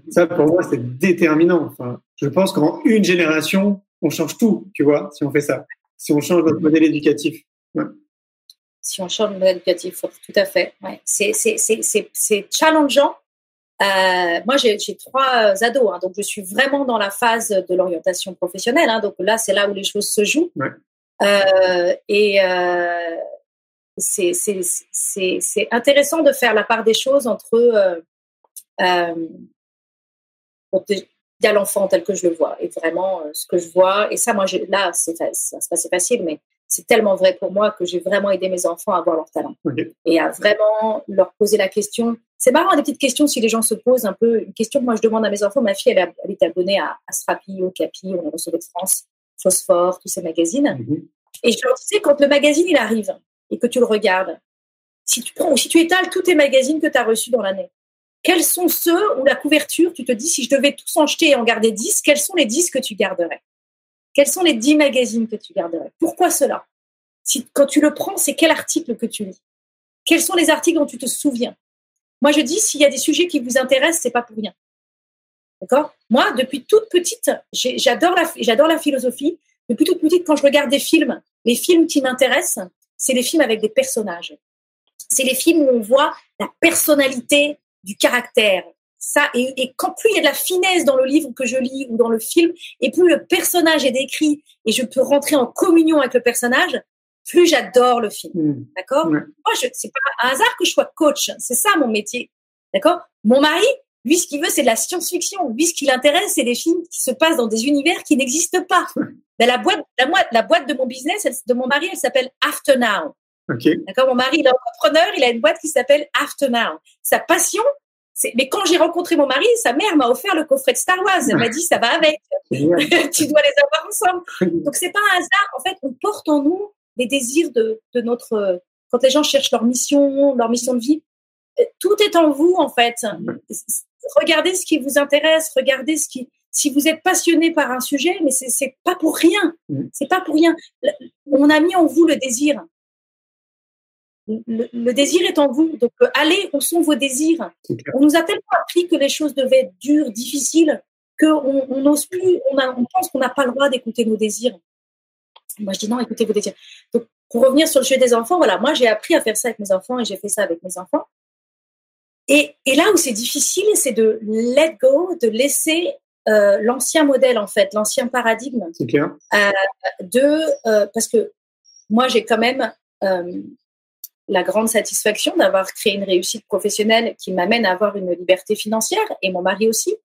A: Ça, pour moi, c'est déterminant. Enfin, je pense qu'en une génération, on change tout, tu vois, si on fait ça. Si on change notre modèle éducatif.
B: Si on change le modèle éducatif, tout à fait. Ouais. C'est challengeant. Euh, moi, j'ai trois ados, hein, donc je suis vraiment dans la phase de l'orientation professionnelle. Hein, donc là, c'est là où les choses se jouent.
A: Ouais.
B: Euh, et euh, c'est intéressant de faire la part des choses entre euh, euh, il y a l'enfant tel que je le vois et vraiment euh, ce que je vois. Et ça moi là c'est passe facile mais c'est tellement vrai pour moi que j'ai vraiment aidé mes enfants à avoir leur talent. Et à vraiment leur poser la question. C'est marrant des petites questions si les gens se posent un peu. Une question que moi je demande à mes enfants ma fille elle, est abonnée à, à Strapi au Capi on est reçu de France Phosphore tous ces magazines.
A: Mhm.
B: et je leur disais quand le magazine il arrive que tu le regardes. Si tu prends ou si tu étales tous tes magazines que tu as reçus dans l'année quels sont ceux où la couverture, tu te dis, si je devais tous en jeter et en garder 10, quels sont les 10 que tu garderais? Quels sont les 10 magazines que tu garderais? Pourquoi cela? Si, Quand tu le prends, c'est quel article que tu lis? Quels sont les articles dont tu te souviens? Moi, je dis, s'il y a des sujets qui vous intéressent, c'est pas pour rien. D'accord? Moi, depuis toute petite, j'adore la philosophie. Depuis toute petite, quand je regarde des films, les films qui m'intéressent, c'est les films avec des personnages. C'est les films où on voit la personnalité du caractère. Ça, et, et, quand plus il y a de la finesse dans le livre que je lis ou dans le film, et plus le personnage est décrit et je peux rentrer en communion avec le personnage, plus j'adore le film.
A: Mmh.
B: D'accord?
A: Ouais.
B: Moi, c'est pas un hasard que je sois coach. C'est ça mon métier. D'accord? Mon mari, lui, ce qu'il veut, c'est de la science-fiction. Lui, ce qui l'intéresse, c'est des films qui se passent dans des univers qui n'existent pas. Ben, la boîte, la, boîte, la boîte de mon business, elle- de mon mari, elle s'appelle After Now. D'accord? Mon mari, il est entrepreneur, il a une boîte qui s'appelle After Now. Sa passion, c'est. Mais quand j'ai rencontré mon mari, sa mère m'a offert le coffret de Star Wars. Elle m'a dit, ça va avec. Tu dois les avoir ensemble. Donc c'est pas un hasard. En fait, on porte en nous les désirs de, de notre. Quand les gens cherchent leur mission, leur mission de vie, euh, tout est en vous en fait. Regardez ce qui vous intéresse, regardez ce qui. Si vous êtes passionné par un sujet, mais c'est c'est pas pour rien. C'est pas pour rien. Le- On a mis en vous le désir. Le, le désir est en vous. Donc euh, allez, où sont vos désirs? On nous a tellement appris que les choses devaient être dures, difficiles, qu'on on n'ose plus, on, a, on pense qu'on n'a pas le droit d'écouter nos désirs. Moi, je dis non, écoutez vos désirs. Donc, pour revenir sur le sujet des enfants, voilà, moi, j'ai appris à faire ça avec mes enfants et j'ai fait ça avec mes enfants. Et, et là où c'est difficile, c'est de let go, de laisser euh, l'ancien modèle, en fait, l'ancien paradigme
A: C'est clair.
B: de euh, parce que moi j'ai quand même euh, la grande satisfaction d'avoir créé une réussite professionnelle qui m'amène à avoir une liberté financière et mon mari aussi.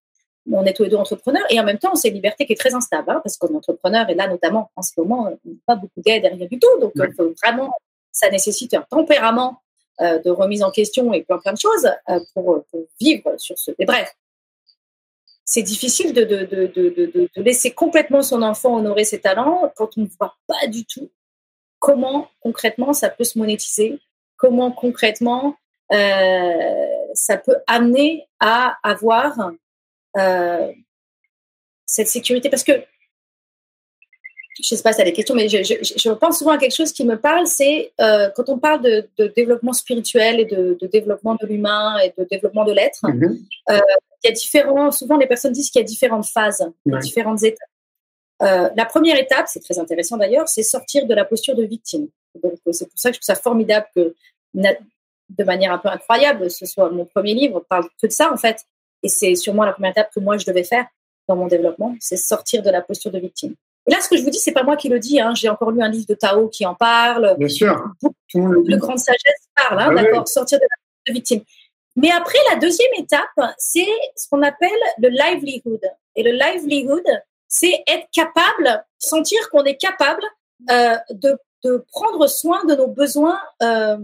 B: On est tous les deux entrepreneurs et en même temps, c'est une liberté qui est très instable hein, parce qu'on est entrepreneur et là, notamment en ce moment, on n'a pas beaucoup d'aide rien du tout. Donc,
A: Ouais.
B: vraiment, ça nécessite un tempérament euh, de remise en question et plein plein de choses euh, pour, vivre sur ce. Mais bref, c'est difficile de, de, de, de, laisser complètement son enfant honorer ses talents quand on ne voit pas du tout comment concrètement ça peut se monétiser, comment concrètement euh, ça peut amener à avoir euh, cette sécurité. Parce que, je sais pas si tu as des questions, mais je, je, je pense souvent à quelque chose qui me parle, c'est euh, quand on parle de, de développement spirituel et de, de développement de l'humain et de développement de l'être,
A: Mhm.
B: il y a différents, souvent les personnes disent qu'il y a différentes phases,
A: Ouais.
B: différentes étapes. Euh, la première étape, c'est très intéressant d'ailleurs, c'est sortir de la posture de victime. Donc euh, c'est pour ça que je trouve ça formidable que, de manière un peu incroyable, ce soit mon premier livre parle que de ça en fait. Et c'est sûrement la première étape que moi je devais faire dans mon développement, c'est sortir de la posture de victime. Et là, ce que je vous dis, c'est pas moi qui le dis. Hein. J'ai encore lu un livre de Tao qui en parle
A: Bien sûr. Le le
B: grande sagesse parle, hein,
A: Ah ouais.
B: d'accord, sortir de la de victime. Mais après, la deuxième étape, c'est ce qu'on appelle le livelihood. Et le livelihood, c'est être capable, sentir qu'on est capable euh, de, de prendre soin de nos besoins euh,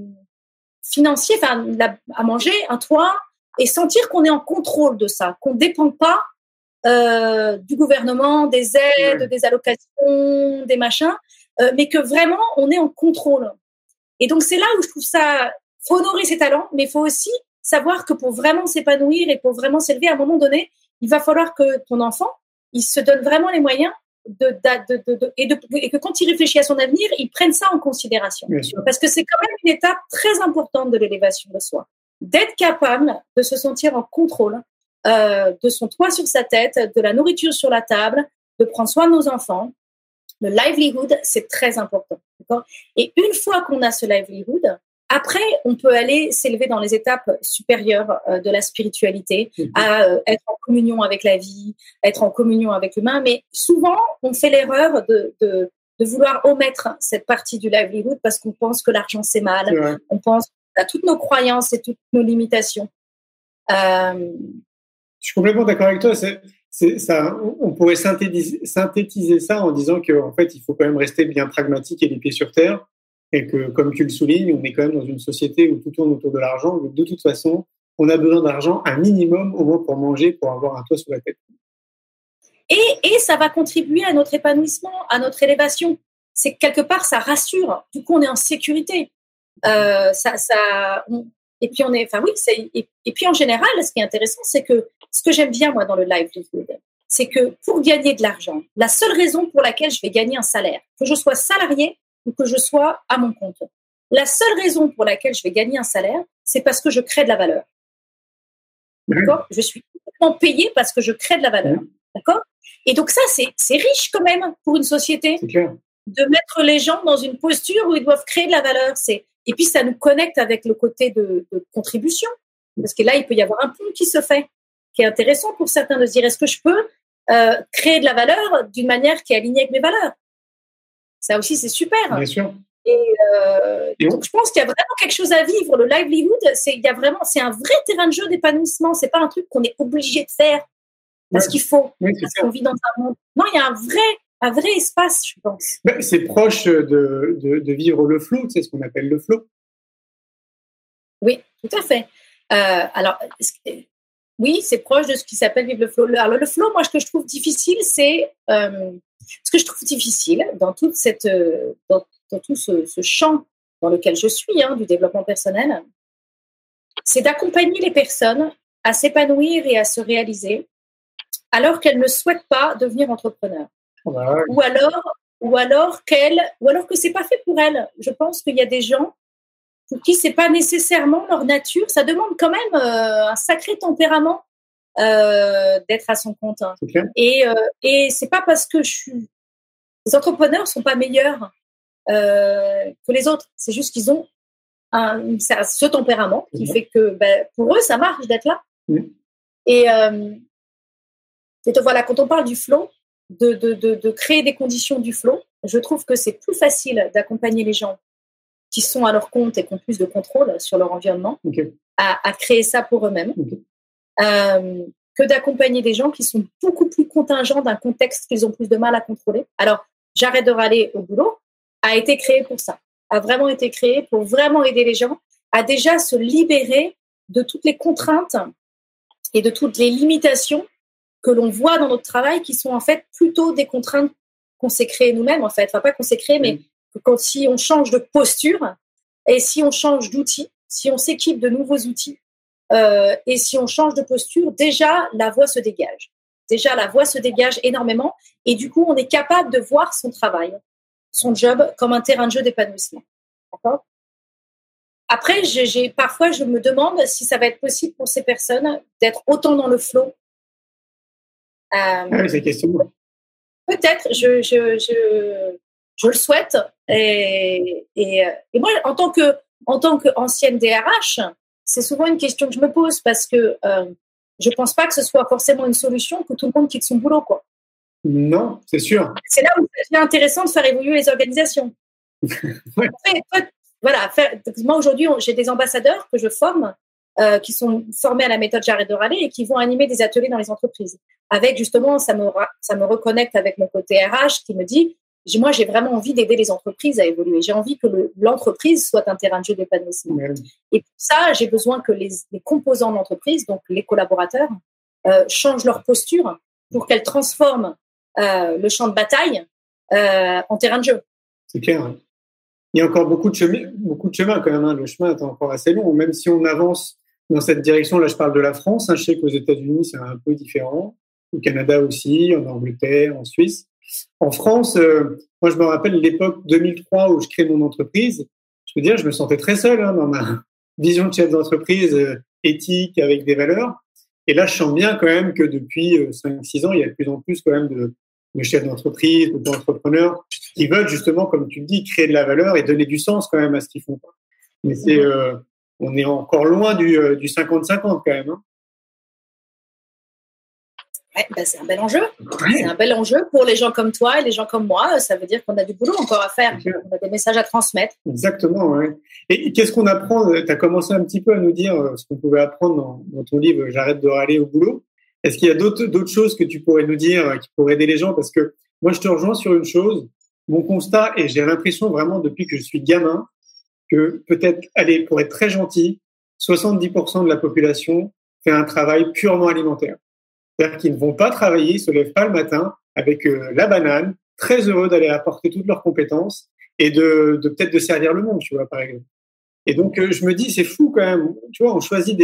B: financiers, enfin, la- à manger, un toit, et sentir qu'on est en contrôle de ça, qu'on ne dépend pas euh, du gouvernement, des aides,
A: Ouais.
B: des allocations, des machins, euh, mais que vraiment on est en contrôle. Et donc c'est là où je trouve ça, faut honorer ses talents, mais il faut aussi savoir que pour vraiment s'épanouir et pour vraiment s'élever, à un moment donné, il va falloir que ton enfant, il se donne vraiment les moyens de, de, de, de- et, de, et que quand il réfléchit à son avenir, il prenne ça en considération.
A: Bien sûr.
B: Parce que c'est quand même une étape très importante de l'élévation de soi. D'être capable de se sentir en contrôle euh, de son toit sur sa tête, de la nourriture sur la table, de prendre soin de nos enfants. Le livelihood, c'est très important. Et une fois qu'on a ce livelihood, après, on peut aller s'élever dans les étapes supérieures euh, de la spiritualité, mhm. à euh, être en communion avec la vie, être en communion avec l'humain. Mais souvent, on fait l'erreur de, de, de, vouloir omettre cette partie du livelihood parce qu'on pense que l'argent c'est mal. On pense à toutes nos croyances et toutes nos limitations.
A: Euh... Je suis complètement d'accord avec toi. On pourrait synthétiser, ça en disant qu'en fait, il faut quand même rester bien pragmatique et les pieds sur terre et que, comme tu le soulignes, on est quand même dans une société où tout tourne autour de l'argent. De toute façon, on a besoin d'argent un minimum au moins pour manger, pour avoir un toit sur la tête.
B: Et, ça va contribuer à notre épanouissement, à notre élévation. C'est quelque part, ça rassure. Du coup, on est en sécurité. Euh, ça, et puis on est, enfin oui, et, et, puis en général, ce qui est intéressant, c'est que ce que j'aime bien moi dans le live c'est que pour gagner de l'argent, la seule raison pour laquelle je vais gagner un salaire, que je sois salarié ou que je sois à mon compte. La seule raison pour laquelle je vais gagner un salaire, c'est parce que je crée de la valeur. D'accord? Je suis complètement payé parce que je crée de la valeur. D'accord? Et donc ça, c'est riche quand même pour une société de mettre les gens dans une posture où ils doivent créer de la valeur. C'est et puis ça nous connecte avec le côté de, de, contribution parce que là, il peut y avoir un pont qui se fait, qui est intéressant pour certains de se dire est-ce que je peux euh, créer de la valeur d'une manière qui est alignée avec mes valeurs? Ça aussi, c'est super.
A: Bien sûr.
B: Euh, et, donc, je pense qu'il y a vraiment quelque chose à vivre. Le livelihood, c'est il y a vraiment, c'est un vrai terrain de jeu d'épanouissement. C'est pas un truc qu'on est obligé de faire parce qu'il faut, parce qu'on vit dans un monde. Non, il y a un vrai, un vrai espace, je pense.
A: Ben, c'est proche de, de, vivre le flow. C'est ce qu'on appelle le flow.
B: Oui, tout à fait. Euh, alors, oui, c'est proche de ce qui s'appelle vivre le flow. Alors, le flow, moi, ce que je trouve difficile, c'est euh, ce que je trouve difficile dans, toute cette, euh, dans, tout ce, champ dans lequel je suis, hein, du développement personnel, c'est d'accompagner les personnes à s'épanouir et à se réaliser alors qu'elles ne souhaitent pas devenir entrepreneurs. Ou alors, ou alors qu'elles, ou alors que c'est pas fait pour elles. Je pense qu'il y a des gens pour qui c'est pas nécessairement leur nature. Ça demande quand même euh, un sacré tempérament euh, d'être à son compte. Hein. Et, euh, et c'est pas parce que je suis. Les entrepreneurs sont pas meilleurs euh, que les autres. C'est juste qu'ils ont un, ce tempérament qui fait que ben, pour eux, ça marche d'être là. Et, et voilà, quand on parle du flow, de, de, de, de, créer des conditions du flow, je trouve que c'est plus facile d'accompagner les gens qui sont à leur compte et qui ont plus de contrôle sur leur environnement à, à, créer ça pour eux-mêmes. Euh, que d'accompagner des gens qui sont beaucoup plus contingents d'un contexte qu'ils ont plus de mal à contrôler. Alors, j'arrête de râler au boulot a été créé pour ça, a vraiment été créé pour vraiment aider les gens à déjà se libérer de toutes les contraintes et de toutes les limitations que l'on voit dans notre travail qui sont en fait plutôt des contraintes qu'on s'est créées nous-mêmes en fait. Enfin, pas qu'on s'est créées, mais quand si on change de posture et si on change d'outils, si on s'équipe de nouveaux outils, euh, et si on change de posture, déjà la voix se dégage. Déjà la voix se dégage énormément et du coup on est capable de voir son travail, son job comme un terrain de jeu d'épanouissement. D'accord? Après, j'ai parfois je me demande si ça va être possible pour ces personnes d'être autant dans le flow.
A: Euh, ah c'est question.
B: Peut-être, je, je, je, je, le souhaite. Et, et, et moi, en tant que en tant qu'ancienne DRH, c'est souvent une question que je me pose parce que euh, je pense pas que ce soit forcément une solution que tout le monde quitte son boulot, quoi.
A: Non, c'est sûr.
B: C'est là où c'est intéressant de faire évoluer les organisations. voilà, moi aujourd'hui, j'ai des ambassadeurs que je forme euh, qui sont formés à la méthode J'arrête de râler et qui vont animer des ateliers dans les entreprises. Avec justement, ça me, ça me reconnecte avec mon côté RH qui me dit moi, j'ai vraiment envie d'aider les entreprises à évoluer. J'ai envie que l'entreprise soit un terrain de jeu d'épanouissement. Et pour ça, j'ai besoin que les, composants de l'entreprise, donc les collaborateurs, euh, changent leur posture pour qu'elles transforment euh, le champ de bataille euh, en terrain de jeu.
A: C'est clair. Il y a encore beaucoup de chemin, beaucoup de chemin quand même. Hein. Le chemin est encore assez long, même si on avance dans cette direction. Là, je parle de la France. Hein. Je sais qu'aux États-Unis, c'est un peu différent. Au Canada aussi, en Angleterre, en Suisse. En France, euh, moi, je me rappelle l'époque 2003 où je crée mon entreprise. Je veux dire, je me sentais très seul hein, dans ma vision de chef d'entreprise euh, éthique avec des valeurs. Et là, je sens bien quand même que depuis 5-6 ans, il y a de plus en plus quand même de, de chefs d'entreprise, d'entrepreneurs qui veulent justement, comme tu le dis, créer de la valeur et donner du sens quand même à ce qu'ils font. Mais c'est, euh, on est encore loin du, euh, du 50-50 quand même. Hein.
B: bah c'est un bel enjeu. C'est un bel enjeu pour les gens comme toi et les gens comme moi. Ça veut dire qu'on a du boulot encore à faire. On a des messages à transmettre.
A: Exactement. Ouais. Et qu'est-ce qu'on apprend Tu as commencé un petit peu à nous dire euh, ce qu'on pouvait apprendre dans, dans ton livre J'arrête de râler au boulot. Est-ce qu'il y a d'autres choses que tu pourrais nous dire euh, qui pourraient aider les gens? Parce que moi, je te rejoins sur une chose. Mon constat, et j'ai l'impression vraiment depuis que je suis gamin, que peut-être, allez, pour être très gentil, 70% de la population fait un travail purement alimentaire. C'est-à-dire qu'ils ne vont pas travailler, ils se lèvent pas le matin avec euh, la banane, très heureux d'aller apporter toutes leurs compétences et de, peut-être de servir le monde, tu vois, par exemple. Et donc, euh, je me dis, c'est fou quand même. Tu vois, on choisit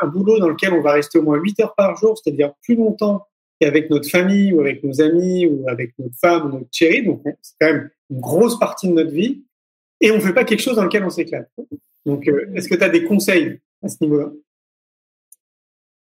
A: un boulot dans lequel on va rester au moins 8 heures par jour, c'est-à-dire plus longtemps qu'avec notre famille ou avec nos amis ou avec notre femme ou notre chérie. Donc, c'est quand même une grosse partie de notre vie. Et on ne fait pas quelque chose dans lequel on s'éclate. Donc, euh, est-ce que tu as des conseils à ce niveau-là?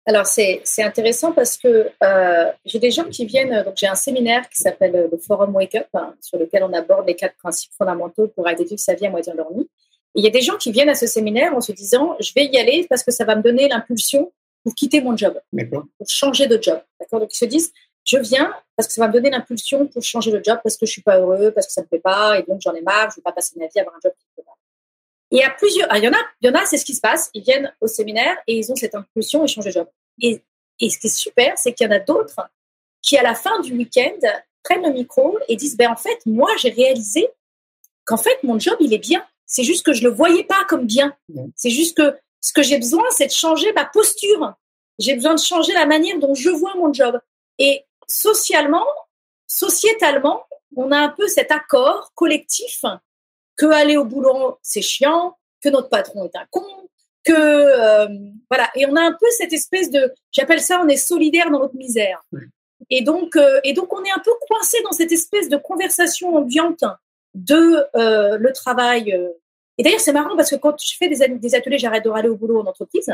B: Alors c'est intéressant parce que euh, j'ai des gens qui viennent, donc j'ai un séminaire qui s'appelle le Forum Wake Up, hein, sur lequel on aborde les quatre principes fondamentaux pour aider sa vie à moitié endormie. Il y a des gens qui viennent à ce séminaire en se disant, je vais y aller parce que ça va me donner l'impulsion pour quitter mon job, pour changer de job. D'accord? Donc ils se disent, je viens parce que ça va me donner l'impulsion pour changer de job parce que je suis pas heureux, parce que ça me plaît pas, et donc j'en ai marre, je veux pas passer ma vie à avoir un job qui me plaît pas. Et il y a plusieurs, ah, il y en a, il y en a, c'est ce qui se passe. Ils viennent au séminaire et ils ont cette impulsion et changent de job. Et, et ce qui est super, c'est qu'il y en a d'autres qui, à la fin du week-end, prennent le micro et disent, ben en fait, moi, j'ai réalisé qu'en fait, mon job, il est bien. C'est juste que je le voyais pas comme bien. C'est juste que ce que j'ai besoin, c'est de changer ma posture. J'ai besoin de changer la manière dont je vois mon job. Et socialement, sociétalement, on a un peu cet accord collectif que aller au boulot, c'est chiant, que notre patron est un con, que euh, voilà. Et on a un peu cette espèce de, j'appelle ça, on est solidaire dans notre misère. Et donc, euh, et donc, on est un peu coincé dans cette espèce de conversation ambiante de euh, le travail et d'ailleurs, c'est marrant parce que quand je fais des, des ateliers, j'arrête de râler au boulot en entreprise.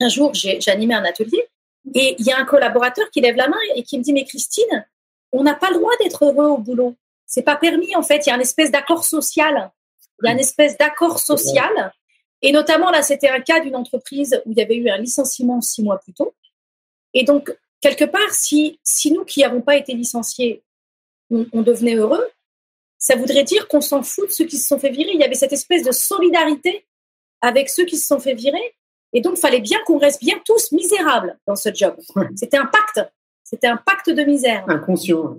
B: Un jour, j'ai animé un atelier et il y a un collaborateur qui lève la main et qui me dit, mais Christine, on n'a pas le droit d'être heureux au boulot. C'est pas permis, en fait. Il y a une espèce d'accord social. Il y a une espèce d'accord social. Et notamment, là, c'était un cas d'une entreprise où il y avait eu un licenciement six mois plus tôt. Et donc, quelque part, si, si nous qui n'avons pas été licenciés, on devenait heureux, ça voudrait dire qu'on s'en fout de ceux qui se sont fait virer. Il y avait cette espèce de solidarité avec ceux qui se sont fait virer. Et donc, il fallait bien qu'on reste bien tous misérables dans ce job. C'était un pacte. C'était un pacte de misère.
A: Inconscient.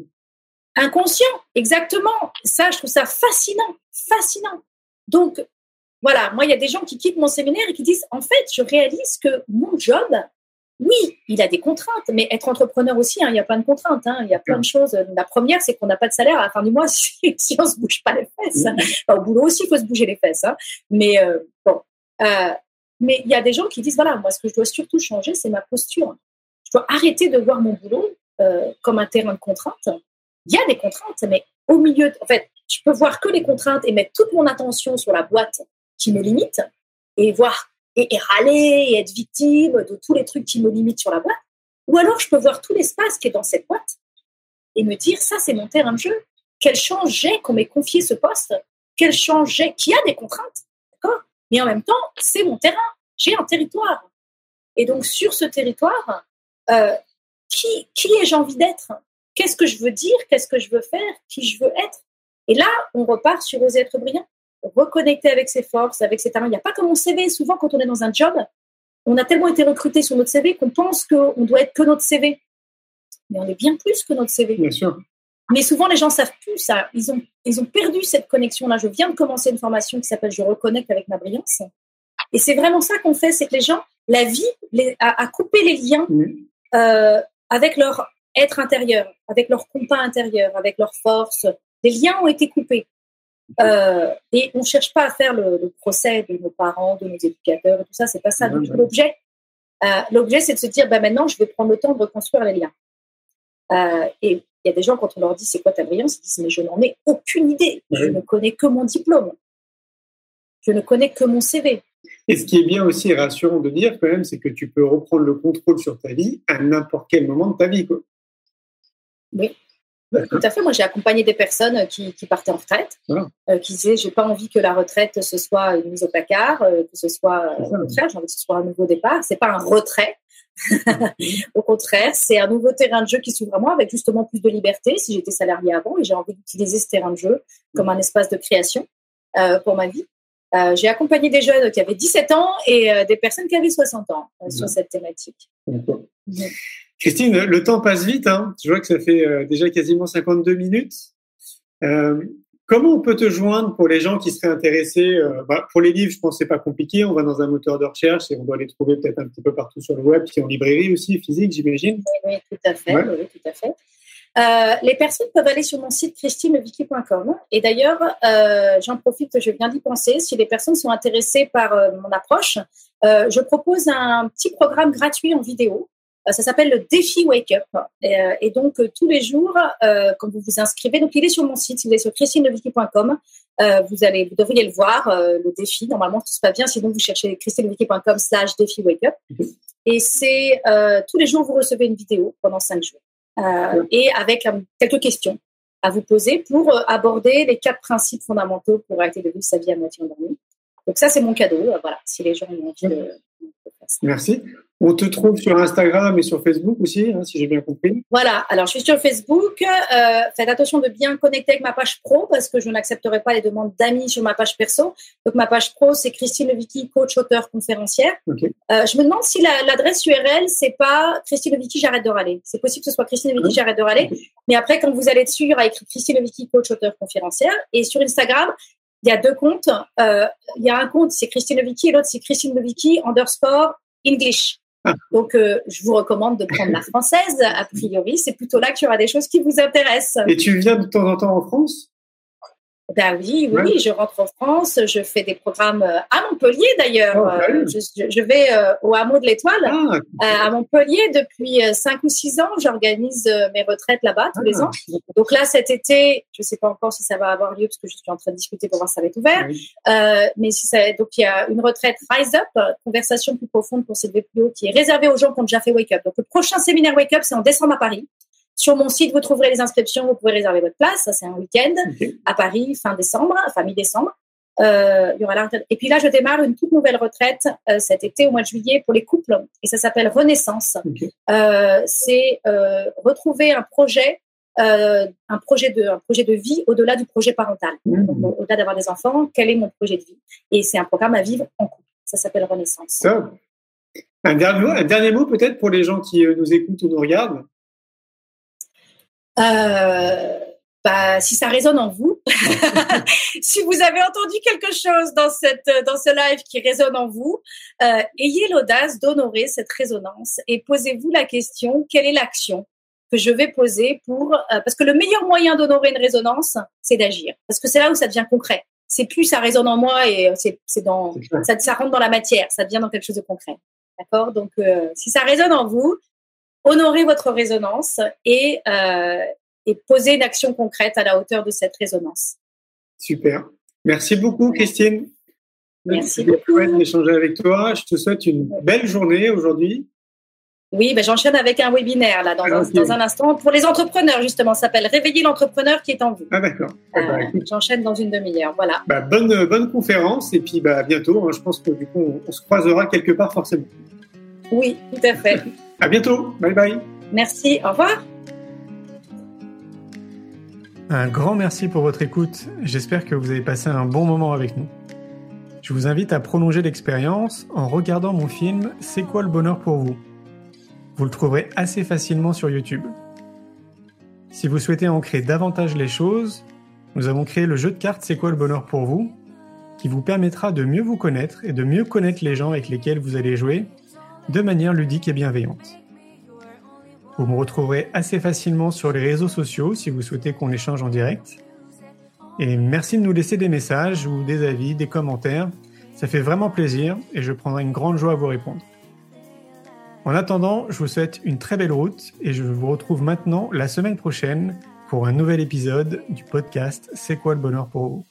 B: Inconscient, exactement. Ça, je trouve ça fascinant. Fascinant. Donc, voilà, moi, il y a des gens qui quittent mon séminaire et qui disent, en fait, je réalise que mon job, oui, il a des contraintes, mais être entrepreneur aussi, hein, il y a plein de contraintes, hein, il y a plein de choses. La première, c'est qu'on n'a pas de salaire à la fin du mois si, si on se bouge pas les fesses. au boulot aussi, il faut se bouger les fesses. Hein. Mais euh, bon, euh, mais il y a des gens qui disent voilà, moi, ce que je dois surtout changer, c'est ma posture. Je dois arrêter de voir mon boulot euh, comme un terrain de contraintes. Il y a des contraintes, mais au milieu, en fait, je peux voir que les contraintes et mettre toute mon attention sur la boîte qui me limite et voir et, râler et être victime de tous les trucs qui me limitent sur la boîte. Ou alors, je peux voir tout l'espace qui est dans cette boîte et me dire, ça, c'est mon terrain de jeu. Quelle chance j'ai qu'on m'ait confié ce poste? Quelle chance j'ai? Qu'il y a des contraintes. D'accord? Mais en même temps, c'est mon terrain. J'ai un territoire. Et donc, sur ce territoire, euh, qui, qui ai-je envie d'être? Qu'est-ce que je veux dire? Qu'est-ce que je veux faire? Qui je veux être? Et là, on repart sur oser être brillant reconnecter avec ses forces, avec ses talents. Il n'y a pas comme mon CV. Souvent, quand on est dans un job, on a tellement été recruté sur notre CV qu'on pense qu'on doit être que notre CV. Mais on est bien plus que notre CV.
A: Bien sûr.
B: Mais souvent, les gens savent plus ça. Ils ont, ils ont perdu cette connexion-là. Je viens de commencer une formation qui s'appelle Je reconnecte avec ma brillance. Et c'est vraiment ça qu'on fait, c'est que les gens, la vie a, coupé les liens euh, avec leur être intérieur, avec leur compas intérieur, avec leur force. Les liens ont été coupés. Euh, et on ne cherche pas à faire le, procès de nos parents, de nos éducateurs et tout ça, c'est pas ça l'objet. Euh, l'objet, c'est de se dire, bah, maintenant, je vais prendre le temps de reconstruire les liens. Euh, et il y a des gens, quand on leur dit c'est quoi ta brillance, ils disent, mais je n'en ai aucune idée. Je ne connais que mon diplôme. Je ne connais que mon CV.
A: Et ce qui est bien aussi rassurant de dire quand même, c'est que tu peux reprendre le contrôle sur ta vie à n'importe quel moment de ta vie. Quoi.
B: Oui. Tout à fait. Moi, j'ai accompagné des personnes qui, qui partaient en retraite,
A: Voilà.
B: euh, qui disaient j'ai pas envie que la retraite ce soit une mise au placard, euh, que ce soit euh, au contraire, j'ai envie que ce soit un nouveau départ. C'est pas un retrait. au contraire, c'est un nouveau terrain de jeu qui s'ouvre à moi avec justement plus de liberté. Si j'étais salarié avant et j'ai envie d'utiliser ce terrain de jeu comme un espace de création euh, pour ma vie. Euh, j'ai accompagné des jeunes qui avaient 17 ans et euh, des personnes qui avaient 60 ans sur
A: Mhm.
B: cette thématique.
A: D'accord.
B: Mhm.
A: Christine, le temps passe vite. Hein. Je vois que ça fait déjà quasiment 52 minutes. Comment on peut te joindre pour les gens qui seraient intéressés euh, bah, Pour les livres, je pense que c'est pas compliqué. On va dans un moteur de recherche et on doit les trouver peut-être un petit peu partout sur le web, puis en librairie aussi, physique, j'imagine.
B: Oui, tout à fait.
A: Ouais.
B: Oui, tout à fait. Euh, les personnes peuvent aller sur mon site christineviki.com. Et d'ailleurs, euh, j'en profite, je viens d'y penser. Si les personnes sont intéressées par mon approche, je propose un petit programme gratuit en vidéo. Euh, ça s'appelle le défi Wake Up. Et, euh, donc, euh, tous les jours, quand vous vous inscrivez, donc il est sur mon site, si vous allez sur christineviki.com, euh, vous, allez, vous devriez le voir, le défi. Normalement, tout se passe bien. Sinon, vous cherchez christineviki.com slash défi Wake Up. Et c'est tous les jours, vous recevez une vidéo pendant cinq jours. Et avec quelques questions à vous poser pour aborder les quatre principes fondamentaux pour arrêter de vivre sa vie à moitié endormie. Donc ça, c'est mon cadeau. voilà, si les gens ont envie de, faire.
A: Merci. On te trouve sur Instagram et sur Facebook aussi, hein, si j'ai bien compris.
B: Voilà, alors je suis sur Facebook. Euh, faites attention de bien connecter avec ma page pro parce que je n'accepterai pas les demandes d'amis sur ma page perso. Donc ma page pro, c'est Christine Levicki, coach, auteur, conférencière. Euh, je me demande si la- l'adresse URL, c'est pas Christine Levicki, j'arrête de râler. C'est possible que ce soit Christine Levicki, j'arrête de râler. Mais après, quand vous allez dessus, il y aura écrit Christine Levicki, coach, auteur, conférencière. Et sur Instagram, il y a deux comptes. Euh, il y a un compte, c'est Christine Levicki, et l'autre, c'est Christine Levicki, underscore English. Donc, euh, je vous recommande de prendre la française. A priori, c'est plutôt là qu'il y aura des choses qui vous intéressent.
A: Et tu viens de temps en temps en France?
B: Ben oui, oui,
A: Ouais.
B: je rentre en France, je fais des programmes euh, à Montpellier d'ailleurs.
A: Oh, sérieux
B: je, je- vais euh, au hameau de l'Étoile
A: Ah,
B: euh, à Montpellier depuis euh, cinq ou six ans. J'organise mes retraites là-bas tous les
A: ah,
B: ans. Donc là, cet été, je ne sais pas encore si ça va avoir lieu parce que je suis en train de discuter pour voir si ça va être ouvert.
A: oui.
B: Euh, mais si ça, donc il y a une retraite Rise Up, conversation plus profonde pour s'élever plus haut, qui est réservée aux gens qui ont déjà fait Wake Up. Donc le prochain séminaire Wake Up, c'est en décembre à Paris. Sur mon site, vous trouverez les inscriptions, vous pouvez réserver votre place. Ça, c'est un week-end à Paris, fin décembre, enfin mi-décembre. Euh, il y aura la retraite. Et puis là, je démarre une toute nouvelle retraite euh, cet été, au mois de juillet, pour les couples. Et ça s'appelle Renaissance. Euh, c'est retrouver un projet, un projet de, un projet de vie au-delà du projet parental. Donc, au- au-delà d'avoir des enfants, quel est mon projet de vie? Et c'est un programme à vivre en couple. Ça s'appelle Renaissance.
A: Un dernier, mot- un dernier mot peut-être pour les gens qui nous écoutent ou nous regardent.
B: Euh, bah, si ça résonne en vous, si vous avez entendu quelque chose dans cette dans ce live qui résonne en vous, euh, ayez l'audace d'honorer cette résonance et posez-vous la question quelle est l'action que je vais poser pour euh, parce que le meilleur moyen d'honorer une résonance, c'est d'agir parce que c'est là où ça devient concret. C'est plus ça résonne en moi et c'est dans ça, ça rentre dans la matière, ça devient dans quelque chose de concret. D'accord? Donc, euh, si ça résonne en vous, honorez votre résonance et, euh, et posez une action concrète à la hauteur de cette résonance.
A: Super. Merci beaucoup, Christine.
B: Merci beaucoup.
A: d'échanger avec toi. Je te souhaite une belle journée aujourd'hui.
B: Oui, ben, j'enchaîne avec un webinaire là dans,
A: Ah,
B: un, dans un instant pour les entrepreneurs justement. Ça s'appelle Réveiller l'entrepreneur qui est en vous.
A: Ah d'accord. Ah, bah,
B: Euh,
A: écoute,
B: j'enchaîne dans une demi-heure. Voilà.
A: bah, bonne, bonne conférence et puis bah, à bientôt. hein. Je pense que du coup, on, on se croisera quelque part forcément.
B: Oui, tout à fait.
A: À bientôt. Bye bye.
B: Merci. Au revoir.
A: Un grand merci pour votre écoute. J'espère que vous avez passé un bon moment avec nous. Je vous invite à prolonger l'expérience en regardant mon film C'est quoi le bonheur pour vous? Vous le trouverez assez facilement sur YouTube. Si vous souhaitez ancrer davantage les choses, nous avons créé le jeu de cartes C'est quoi le bonheur pour vous qui vous permettra de mieux vous connaître et de mieux connaître les gens avec lesquels vous allez jouer de manière ludique et bienveillante. Vous me retrouverez assez facilement sur les réseaux sociaux si vous souhaitez qu'on échange en direct. Et merci de nous laisser des messages ou des avis, des commentaires. Ça fait vraiment plaisir et je prendrai une grande joie à vous répondre. En attendant, je vous souhaite une très belle route et je vous retrouve maintenant la semaine prochaine pour un nouvel épisode du podcast C'est quoi le bonheur pour vous?